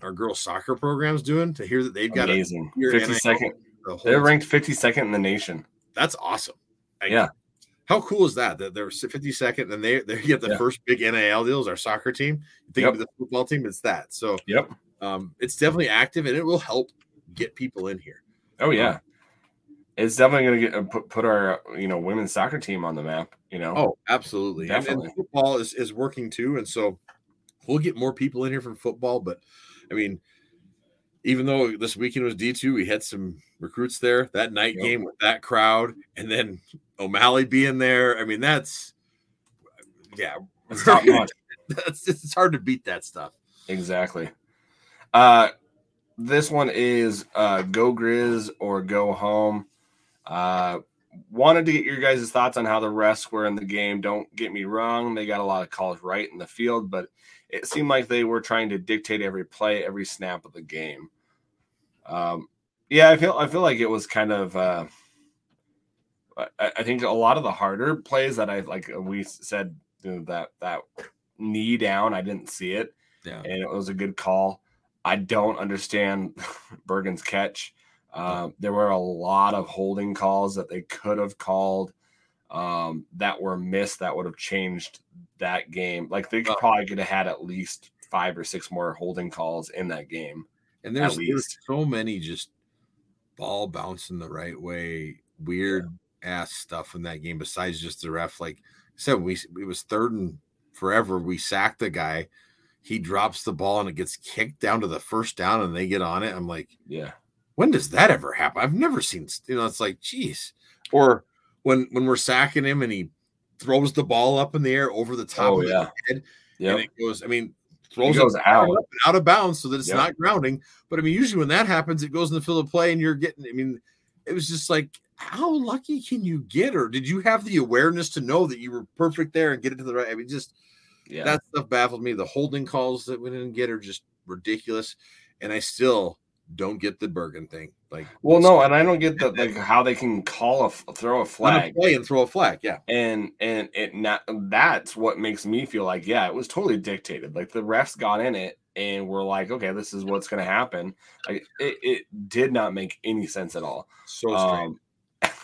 our girls soccer program's doing to hear that they've got amazing second. The they're ranked fifty second in the nation. That's awesome. I, yeah. How cool is that? That they're 52nd and they they get the yeah. first big NIL deals. Our soccer team. Think yep. of the football team, it's that. So yep, um, it's definitely active and it will help get people in here. Oh yeah, um, it's definitely going to get uh, put put our you know women's soccer team on the map. You know. Oh, absolutely. Definitely. And, and football is is working too, and so we'll get more people in here from football. But I mean, even though this weekend was D two, we had some recruits there. That night yep. game with that crowd, and then O'Malley being there. I mean, that's yeah, notch. that's it's hard to beat that stuff. Exactly. Uh, this one is uh, go Grizz or go home. Uh, wanted to get your guys' thoughts on how the refs were in the game. Don't get me wrong; they got a lot of calls right in the field, but it seemed like they were trying to dictate every play, every snap of the game. Um, yeah, I feel I feel like it was kind of. Uh, I, I think a lot of the harder plays that I like we said you know, that that knee down, I didn't see it, Yeah. and it was a good call. I don't understand Bergen's catch. Um, there were a lot of holding calls that they could have called um, that were missed that would have changed that game. Like they could, Oh. probably could have had at least five or six more holding calls in that game. And there's, there's so many just ball bouncing the right way, weird ass stuff in that game. Besides just the ref, like I said, we it was third and forever. We sacked the guy. He drops the ball and it gets kicked down to the first down, and they get on it. I'm like, Yeah. when does that ever happen? I've never seen. You know, it's like, geez. Or when when we're sacking him and he throws the ball up in the air over the top Oh, of yeah. his head, Yep. and it goes. I mean, throws it out. out of bounds so that it's Yep. not grounding. But I mean, usually when that happens, it goes in the field of play, and you're getting. I mean, it was just like, how lucky can you get, or did you have the awareness to know that you were perfect there and get it to the right? I mean, just Yeah. that stuff baffled me. The holding calls that we didn't get are just ridiculous, and I still don't get the Bergen thing. Like, well, no, and I don't get that like Hauck they can call a throw a run a flag. play and throw a flag. Yeah, and and it not that's what makes me feel like yeah it was totally dictated. Like the refs got in it and we're like okay this is what's going to happen. Like it, it did not make any sense at all. So strange.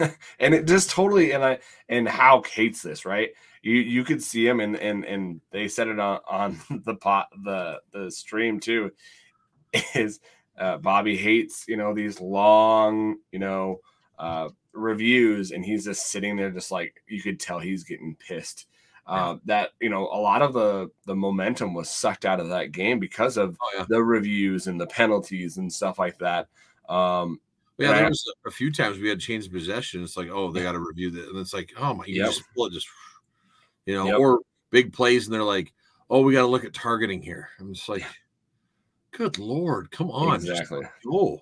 um, and it just totally and i and how hates this right? You you could see him and and and they said it on on the pot the the stream too is uh, bobby hates you know these long you know uh reviews and he's just sitting there just like you could tell he's getting pissed uh, that you know a lot of the the momentum was sucked out of that game because of oh yeah, the reviews and the penalties and stuff like that um yeah. There was a few times we had changed possession. It's like, oh, they got to review that, and it's like, oh my, you Yep. just pull it, just you know, Yep. or big plays, and they're like, oh, we got to look at targeting here. I'm just like, good lord, come on, just exactly go.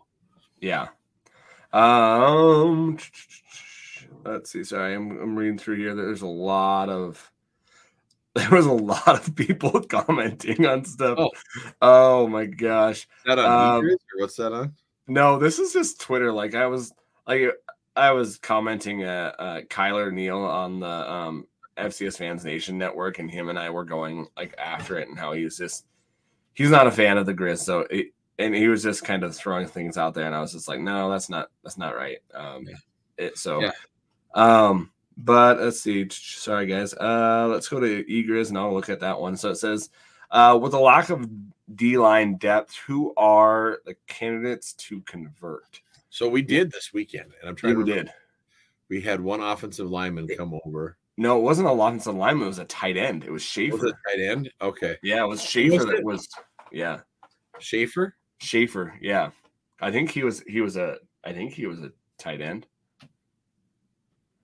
Yeah. Um. Let's see. Sorry, I'm I'm reading through here. There's a lot of there was a lot of people commenting on stuff. Oh. Oh, my gosh. That on Um, or what's that on? No, this is just Twitter. Like I was like I was commenting at uh, Kyler Neal on the um FCS Fans Nation network, and him and I were going like after it, and how he's just he's not a fan of the Grizz, so it, and he was just kind of throwing things out there, and I was just like, no, that's not that's not right. Um, Yeah. it so, Yeah. um, but let's see. Sorry, guys. Uh, let's go to eGriz and I'll look at that one. So it says, uh, with a lack of D line depth, who are the candidates to convert? So we did this weekend, and I'm trying You to remember. did. We had one offensive lineman come over. No, it wasn't a offensive lineman. It was a tight end. It was Was Schaefer. it tight end? Okay, Yeah, it was Schaefer Was that it? was. Yeah, Schaefer. Schaefer. Yeah, I think he was. He was a. I think he was a tight end.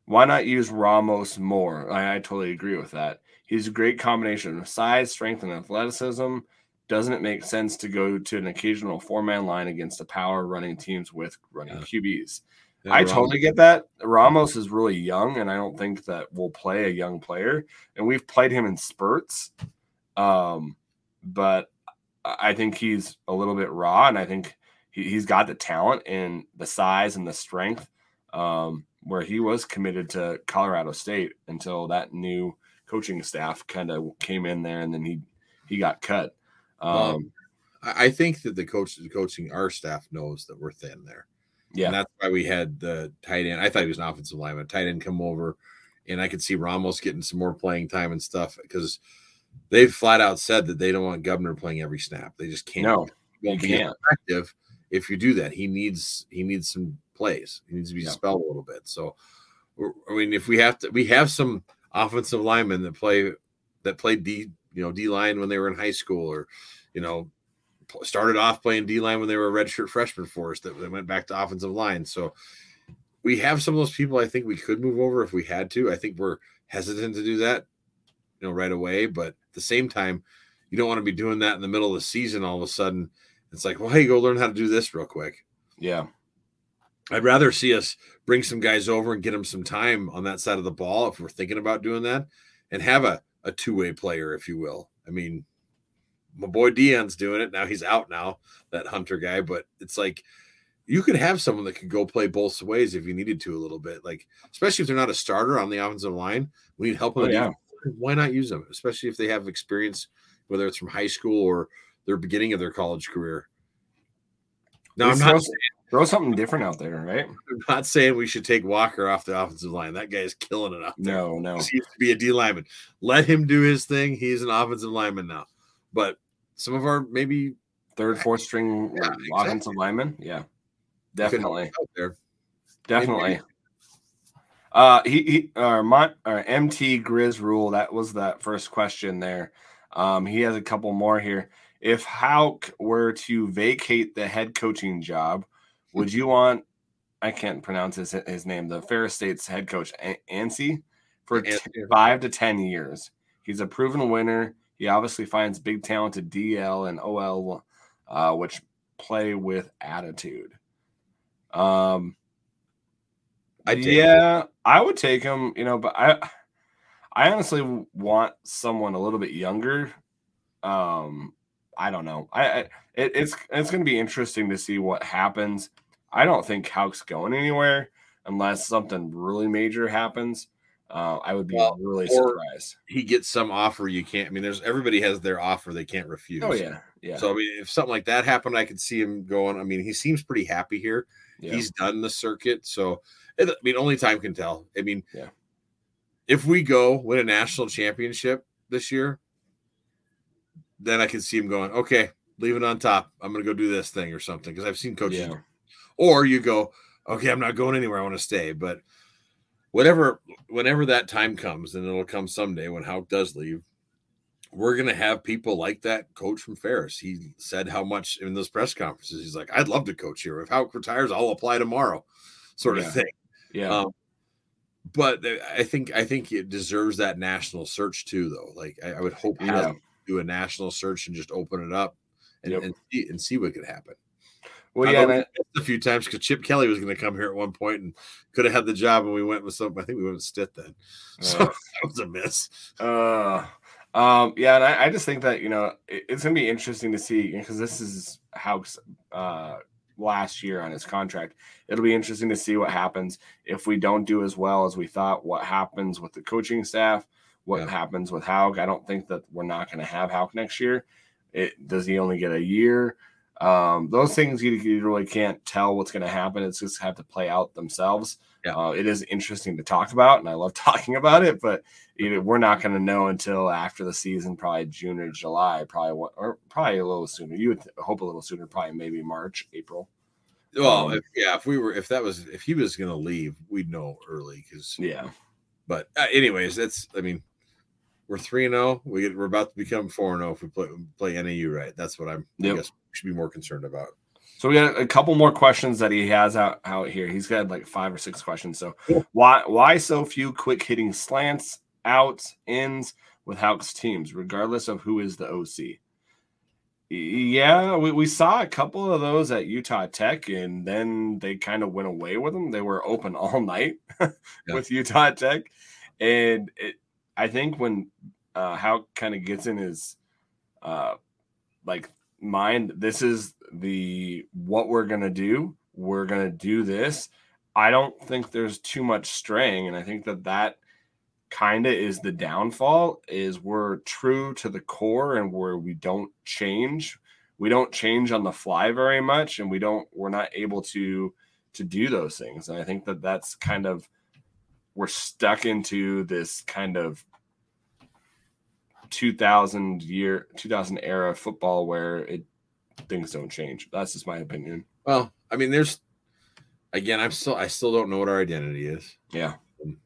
Why not use Ramos more? I, I totally agree with that. He's a great combination of size, strength, and athleticism. Doesn't it make sense to go to an occasional four man line against the power running teams with running Yeah. QBs? I Ramos. totally get that. Ramos is really young, and I don't think that we'll play a young player. And we've played him in spurts, um, but I think he's a little bit raw, and I think he, he's got the talent and the size and the strength. Um, where he was committed to Colorado State until that new coaching staff kind of came in there, and then he he got cut. Um, Well, I I think that the coach, the coaching, our staff knows that we're thin there. Yeah, And that's why we had the tight end. I thought he was an offensive lineman. Tight end come over, and I could see Ramos getting some more playing time and stuff because they've flat out said that they don't want Gubner playing every snap. They just can't. no, He won't be can't. effective if you do that. He needs he needs some plays. He needs to be Yeah. spelled a little bit. So, I mean, if we have to, we have some offensive linemen that play that played D, you know, D line when they were in high school, or you know, started off playing D line when they were a redshirt freshman for us. That, that went back to offensive line. So, we have some of those people. I think we could move over if we had to. I think we're hesitant to do that, you know, right away. But at the same time, you don't want to be doing that in the middle of the season. All of a sudden, it's like, well, hey, go learn how to do this real quick. Yeah. I'd rather see us bring some guys over and get them some time on that side of the ball if we're thinking about doing that, and have a a two way player, if you will. I mean, my boy Deion's doing it now. He's out now, that Hunter guy, but it's like you could have someone that could go play both ways if you needed to a little bit. Like, especially if they're not a starter on the offensive line, we need help on oh, the yeah. Why not use them? Especially if they have experience, whether it's from high school or their beginning of their college career. Now, I'm not saying, throw something different out there, right? I'm not saying we should take Walker off the offensive line. That guy is killing it out there. No, no. He used to be a D lineman. Let him do his thing. He's an offensive lineman now. But some of our maybe third, fourth string yeah, offensive exactly. linemen, yeah, definitely, there. definitely. Maybe. Uh, he, he uh, my, uh, MT Grizz rule. That was that first question there. Um, he has a couple more here. If Hauck were to vacate the head coaching job, would you want? I can't pronounce his his name. The Ferris State's head coach, Ansi, for t- five to ten years. He's a proven winner. He obviously finds big talented DL and OL, uh, which play with attitude. Um, I yeah, I would take him. You know, but I, I honestly want someone a little bit younger. Um, I don't know. I, I it, it's it's going to be interesting to see what happens. I don't think Hauck's going anywhere unless something really major happens. Uh, I would be well, really surprised. He gets some offer you can't. I mean, there's everybody has their offer they can't refuse. Oh yeah, yeah. So I mean, if something like that happened, I could see him going. I mean, he seems pretty happy here. Yeah. He's done the circuit, so I mean, only time can tell. I mean, yeah. If we go win a national championship this year, then I can see him going. Okay, leave it on top. I'm going to go do this thing or something because I've seen coaches. Yeah. Or you go, okay, I'm not going anywhere. I want to stay, but whatever whenever that time comes and it'll come someday when Hauck does leave we're going to have people like that coach from Ferris. He said how much in those press conferences. He's like, I'd love to coach here. If Hauck retires, I'll apply tomorrow, sort of thing. Yeah. Um, but I think I think it deserves that national search too, though. Like I, I would hope yeah. do a national search and just open it up and, yep. and, see, and see what could happen. Well, yeah, I a few times because Chip Kelly was going to come here at one point and could have had the job, and we went with some. I think we went with Stitt then, so uh, that was a miss. Uh, um, yeah, and I, I, just think that you know it, it's going to be interesting to see because this is Hauck's uh, last year on his contract. It'll be interesting to see what happens if we don't do as well as we thought. What happens with the coaching staff? What yeah. happens with Hauck? I don't think that we're not going to have Hauck next year. It does he only get a year? Um, those things you, you, really can't tell what's going to happen. It's just have to play out themselves. Yeah. Uh, it is interesting to talk about, and I love talking about it. But you know, we're not going to know until after the season, probably June or July, probably or probably a little sooner. You would hope a little sooner, probably maybe March, April. Well, um, if, yeah, if we were, if that was, if he was going to leave, we'd know early because yeah. But uh, anyways, that's I mean, we're three and zero. Oh. We get, we're about to become four and zero oh if we play play NAU right. That's what I'm. Yep. I guess should be more concerned about. So we got a couple more questions that he has out, out here. He's got like five or six questions. So why why so few quick hitting slants, outs, ins with Hauck's teams, regardless of who is the OC? Yeah, we, we saw a couple of those at Utah Tech, and then they kind of went away with them. They were open all night yeah. with Utah Tech. And it, I think when uh, Hauck kind of gets in his uh, like mind this is the what we're going to do we're going to do this i don't think there's too much straying and i think that that kind of is the downfall is we're true to the core and where we don't change. We don't change on the fly very much and we don't we're not able to to do those things and i think that that's kind of we're stuck into this kind of 2000 year 2000 era football where it things don't change. That's just my opinion. Well i mean there's again i'm still i still don't know what our identity is. Yeah. Um,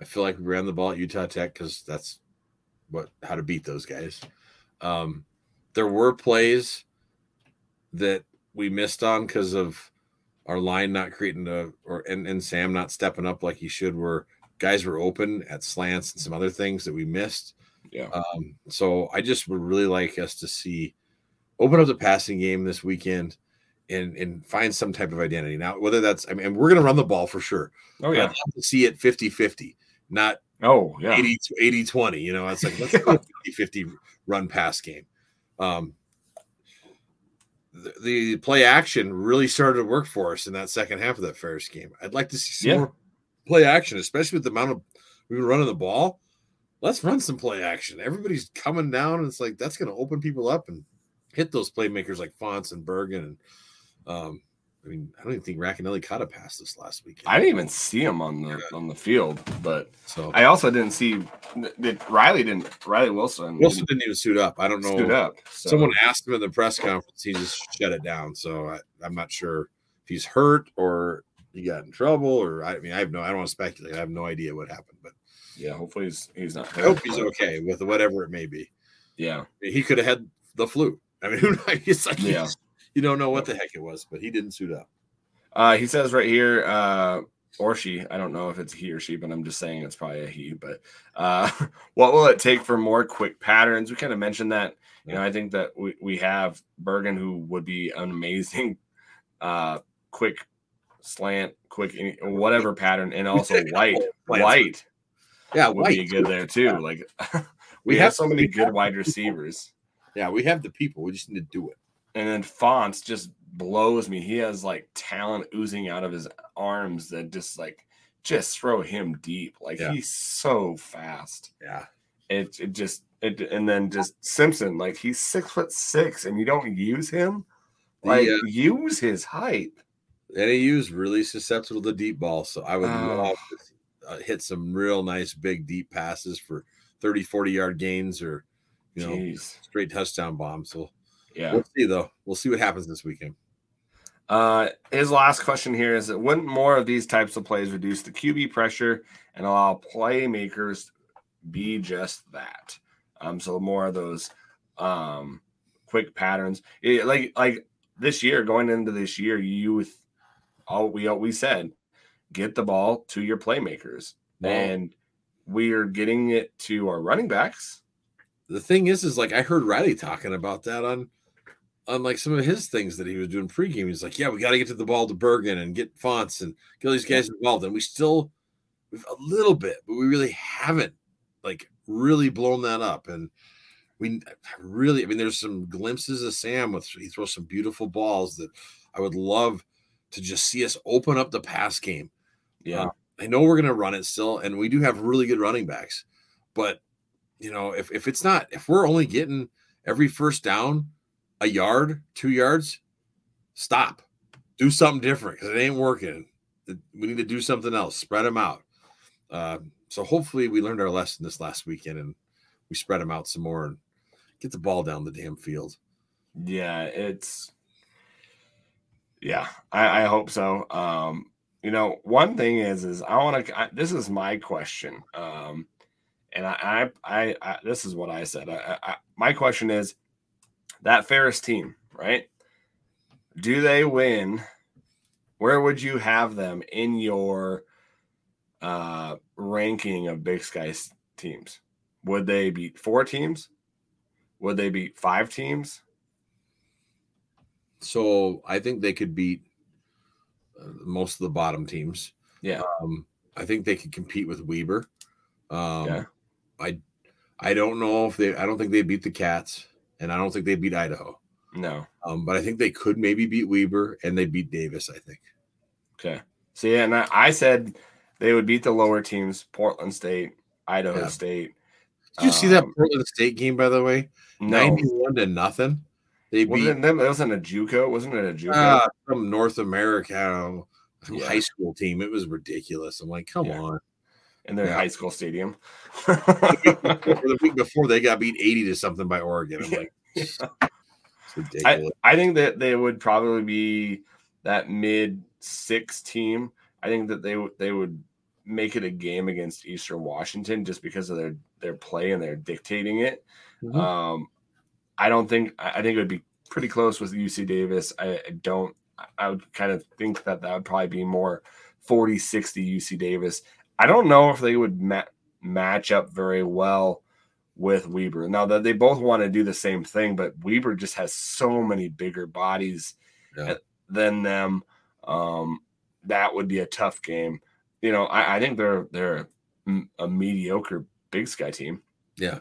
i feel like we ran the ball at utah tech because that's what how to beat those guys. Um there were plays that we missed on because of our line not creating a or and, and sam not stepping up like he should where guys were open at slants and some other things that we missed yeah. Um, so I just would really like us to see open up the passing game this weekend and and find some type of identity. Now, whether that's I mean, we're going to run the ball for sure. Oh yeah, I'd love to see it 50-50, not oh yeah 80 80 20. You know, it's like let's go 50 50 run pass game. Um, the, the play action really started to work for us in that second half of that Ferris game. I'd like to see some Yeah. more play action, especially with the amount of we've been running the ball. Let's run some play action. Everybody's coming down, and it's like that's going to open people up and hit those playmakers like Fonts and Bergen. And um, I mean, I don't even think Racanelli caught a pass this last weekend. I didn't even see him on the on the field, but so I also didn't see that Riley didn't Riley Wilson Wilson didn't even suit up. I don't know. stood up. So. Someone asked him in the press conference. He just shut it down. So I, I'm not sure if he's hurt or he got in trouble or I mean I have no I don't want to speculate. I have no idea what happened, but yeah, hopefully he's he's not. I hope he's okay with whatever it may be. Yeah, He could have had the flu. I mean, who knows? It's like Yeah. you don't know what the heck it was, but he didn't suit up. uh, he says right here, uh, or she. I don't know if it's he or she, but I'm just saying it's probably a he. But uh, what will it take for more quick patterns? We kind of mentioned that. You know, I think that we, we have Bergen, who would be an amazing uh, quick slant, quick whatever pattern, and also White. White Yeah, would be good there too. Like we, We have have- so many good wide receivers. Yeah, we have the people. We just need to do it. And then Fonts just blows me. He has like talent oozing out of his arms that just like just throw him deep. Like Yeah. he's so fast. Yeah. It it just it and then just Simpson, like he's six foot six and you don't use him. The, Like uh, use his height. NAU is really susceptible to deep ball. so I would Oh. love to uh, hit some real nice big deep passes for 30, 40 yard gains or you know Jeez. straight touchdown bombs. So Yeah. we'll see though. We'll see what happens this weekend. Uh, his last question here is that wouldn't more of these types of plays reduce the QB pressure and allow playmakers be just that? Um, so more of those um quick patterns. It- like like this year, going into this year, you all we all we said, get the ball to your playmakers, Well- and we are getting it to our running backs. The thing is, is like I heard Riley talking about that on on like some of his things that he was doing pregame. He's like, Yeah, we got to get to the ball to Bergen and get fonts and get all these guys involved. And we still we've a little bit, but we really haven't like really blown that up. And we really, I mean, there's some glimpses of Sam with he throws some beautiful balls that I would love to just see us open up the pass game. Yeah, I know we're going to run it still, and we do have really good running backs. But you know, if if it's not, if we're only getting every first down a yard, two yards, stop, do something different because it ain't working. We need to do something else. Spread them out. Uh, so hopefully, we learned our lesson this last weekend, and we spread them out some more and get the ball down the damn field. Yeah, it's yeah, I, I hope so. Um, you know, one thing is, is I want to. This is my question, um, and I, I, I, I this is what I said. I, I, my question is that Ferris team, right? Do they win? Where would you have them in your uh, ranking of Big Sky teams? Would they beat four teams? Would they beat five teams? So I think they could beat most of the bottom teams. Yeah. Um, I think they could compete with Weber. Um, Yeah. I I don't know if they. I don't think they beat the Cats, and I don't think they beat Idaho. No. Um, but I think they could maybe beat Weber, and they beat Davis. I think. Okay. See, and I, I said they would beat the lower teams, Portland State, Idaho Yeah. State. Did you see that Um, Portland State game? By the way, No, ninety-one to nothing. They beat wasn't them. It wasn't a JUCO. Wasn't it a JUCO? uh, some North America, I some Yeah. high school team. It was ridiculous. I'm like, come Yeah. on. in their yeah. high school stadium. The week before, they got beat eighty to something by Oregon. I'm like, ridiculous. I think that they would probably be that mid six team. I think that they would they would make it a game against Eastern Washington just because of their their play and they're dictating it. Mhm. Um, I don't think I think it would be pretty close with UC Davis. I, I don't. I would kind of think that that would probably be more 40 60 UC Davis. I don't know if they would ma- match up very well with Weber. Now that they both want to do the same thing, but Weber just has so many bigger bodies Yeah. than them. Um, that would be a tough game. You know, I, I think they're they're a mediocre Big Sky team. Yeah,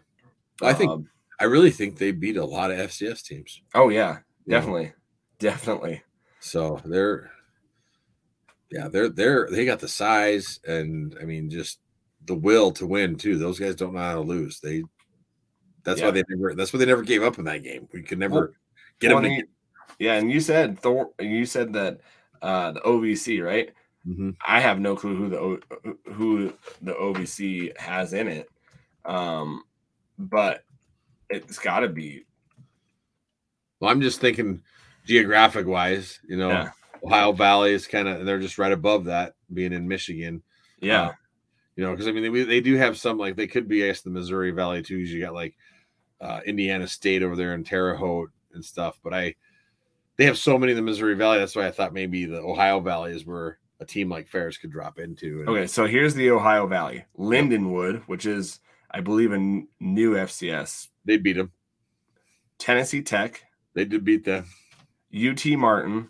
I think um, I really think they beat a lot of FCS teams. Oh yeah, definitely, yeah. definitely. So they're yeah they're they're they got the size and I mean just the will to win too. Those guys don't know how to lose. They that's yeah. why they never that's why they never gave up in that game. We could never get them. yeah, and you said Thor. You said that uh the OVC right. Mm-hmm. I have no clue who the who the OVC has in it, um, but it's got to be. Well, I'm just thinking geographic wise, you know, yeah. Ohio Valley is kind of and they're just right above that, being in Michigan. Yeah. Uh, you know, because I mean, they, they do have some like they could be, I guess, the Missouri Valley too. You got like uh, Indiana State over there in Terre Haute and stuff, but I they have so many in the Missouri Valley. That's why I thought maybe the Ohio Valley is where a team like Ferris could drop into. And, okay, so here's the Ohio Valley, Lindenwood, which is I believe a new FCS. They beat them. Tennessee Tech. They did beat them. UT Martin.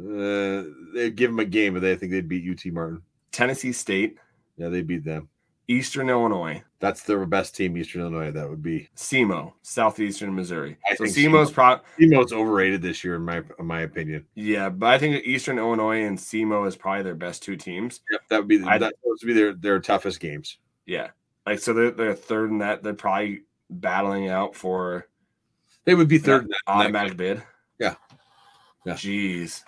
Uh, they give them a game, but they think they'd beat UT Martin. Tennessee State. Yeah, they beat them. Eastern Illinois. That's their best team, Eastern Illinois. That would be SEMO, Southeastern Missouri. I so think SEMO's pro SEMO's overrated this year, in my in my opinion. Yeah, but I think Eastern Illinois and SEMO is probably their best two teams. Yep, that would be that would be their their toughest games. Yeah, like so they're they're third in that. They're probably battling out for. They would be third that, automatic bid. Yeah. Yeah. Jeez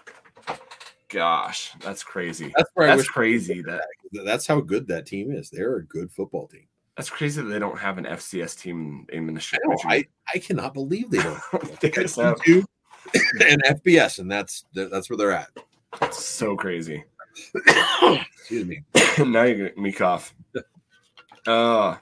gosh, that's crazy. That's, that's crazy. That that's how good that team is. They're a good football team. That's crazy that they don't have an FCS team in Minnesota. I, I, I cannot believe they don't. they two and FBS, and that's that's where they're at. That's so crazy. Excuse me. now you get me cough. Uh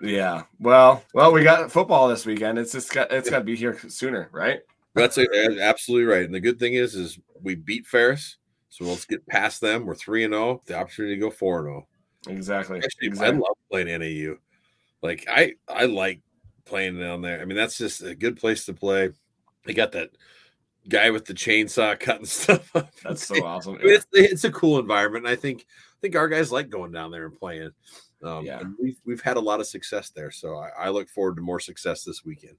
yeah. Well, well, we got football this weekend. It's just got it's got to be here sooner, right? That's a, absolutely right. And the good thing is, is we beat Ferris, so let's get past them. We're three and zero. Oh, the opportunity to go four and zero. Oh. Exactly. Actually, exactly. I love playing NAU. Like I, I like playing down there. I mean, that's just a good place to play. They got that guy with the chainsaw cutting stuff up. That's so awesome. Yeah. It's, it's a cool environment. And I think I think our guys like going down there and playing. Um, yeah, we've we've had a lot of success there. So I, I look forward to more success this weekend.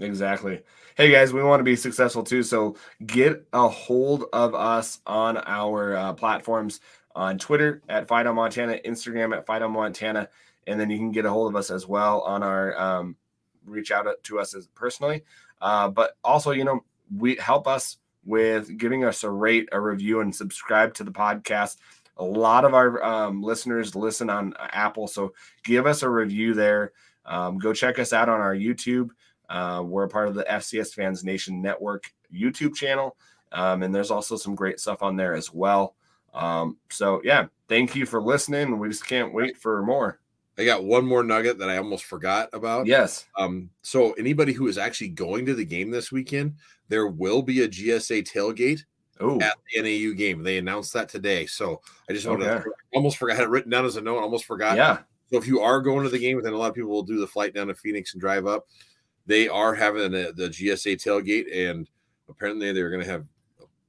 Exactly. Hey guys, we want to be successful too. So get a hold of us on our uh, platforms on Twitter at Fido Montana, Instagram at Fido Montana, and then you can get a hold of us as well on our um, reach out to us as personally. Uh, but also, you know, we help us with giving us a rate, a review, and subscribe to the podcast. A lot of our um, listeners listen on Apple, so give us a review there. Um, go check us out on our YouTube. Uh, we're a part of the FCS Fans Nation Network YouTube channel, um, and there's also some great stuff on there as well. Um, so yeah, thank you for listening. We just can't wait for more. I got one more nugget that I almost forgot about. Yes. Um, so anybody who is actually going to the game this weekend, there will be a GSA tailgate Ooh. at oh. the NAU game. They announced that today. So I just wanted okay. to almost forgot I had it written down as a note, almost forgot. Yeah. So if you are going to the game, then a lot of people will do the flight down to Phoenix and drive up they are having a, the GSA tailgate, and apparently they're going to have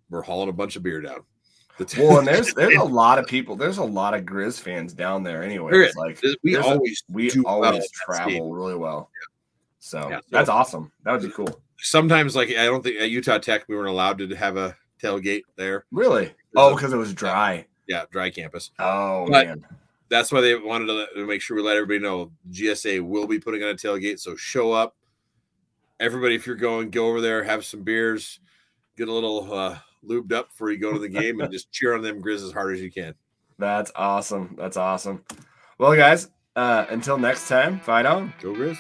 we're hauling a bunch of beer down. The well, and there's there's a lot of people. There's a lot of Grizz fans down there anyway. It's like we always a, we always travel really well. Yeah. So, yeah, so that's awesome. That would be cool. Sometimes, like I don't think at Utah Tech we weren't allowed to have a tailgate there. Really? Oh, because it was dry. Yeah, dry campus. Oh but man. That's why they wanted to make sure we let everybody know GSA will be putting on a tailgate. So show up, everybody, if you're going, go over there, have some beers, get a little uh, lubed up before you go to the game, and just cheer on them Grizz as hard as you can. That's awesome. That's awesome. Well, guys, uh, until next time, fight on. Go Grizz.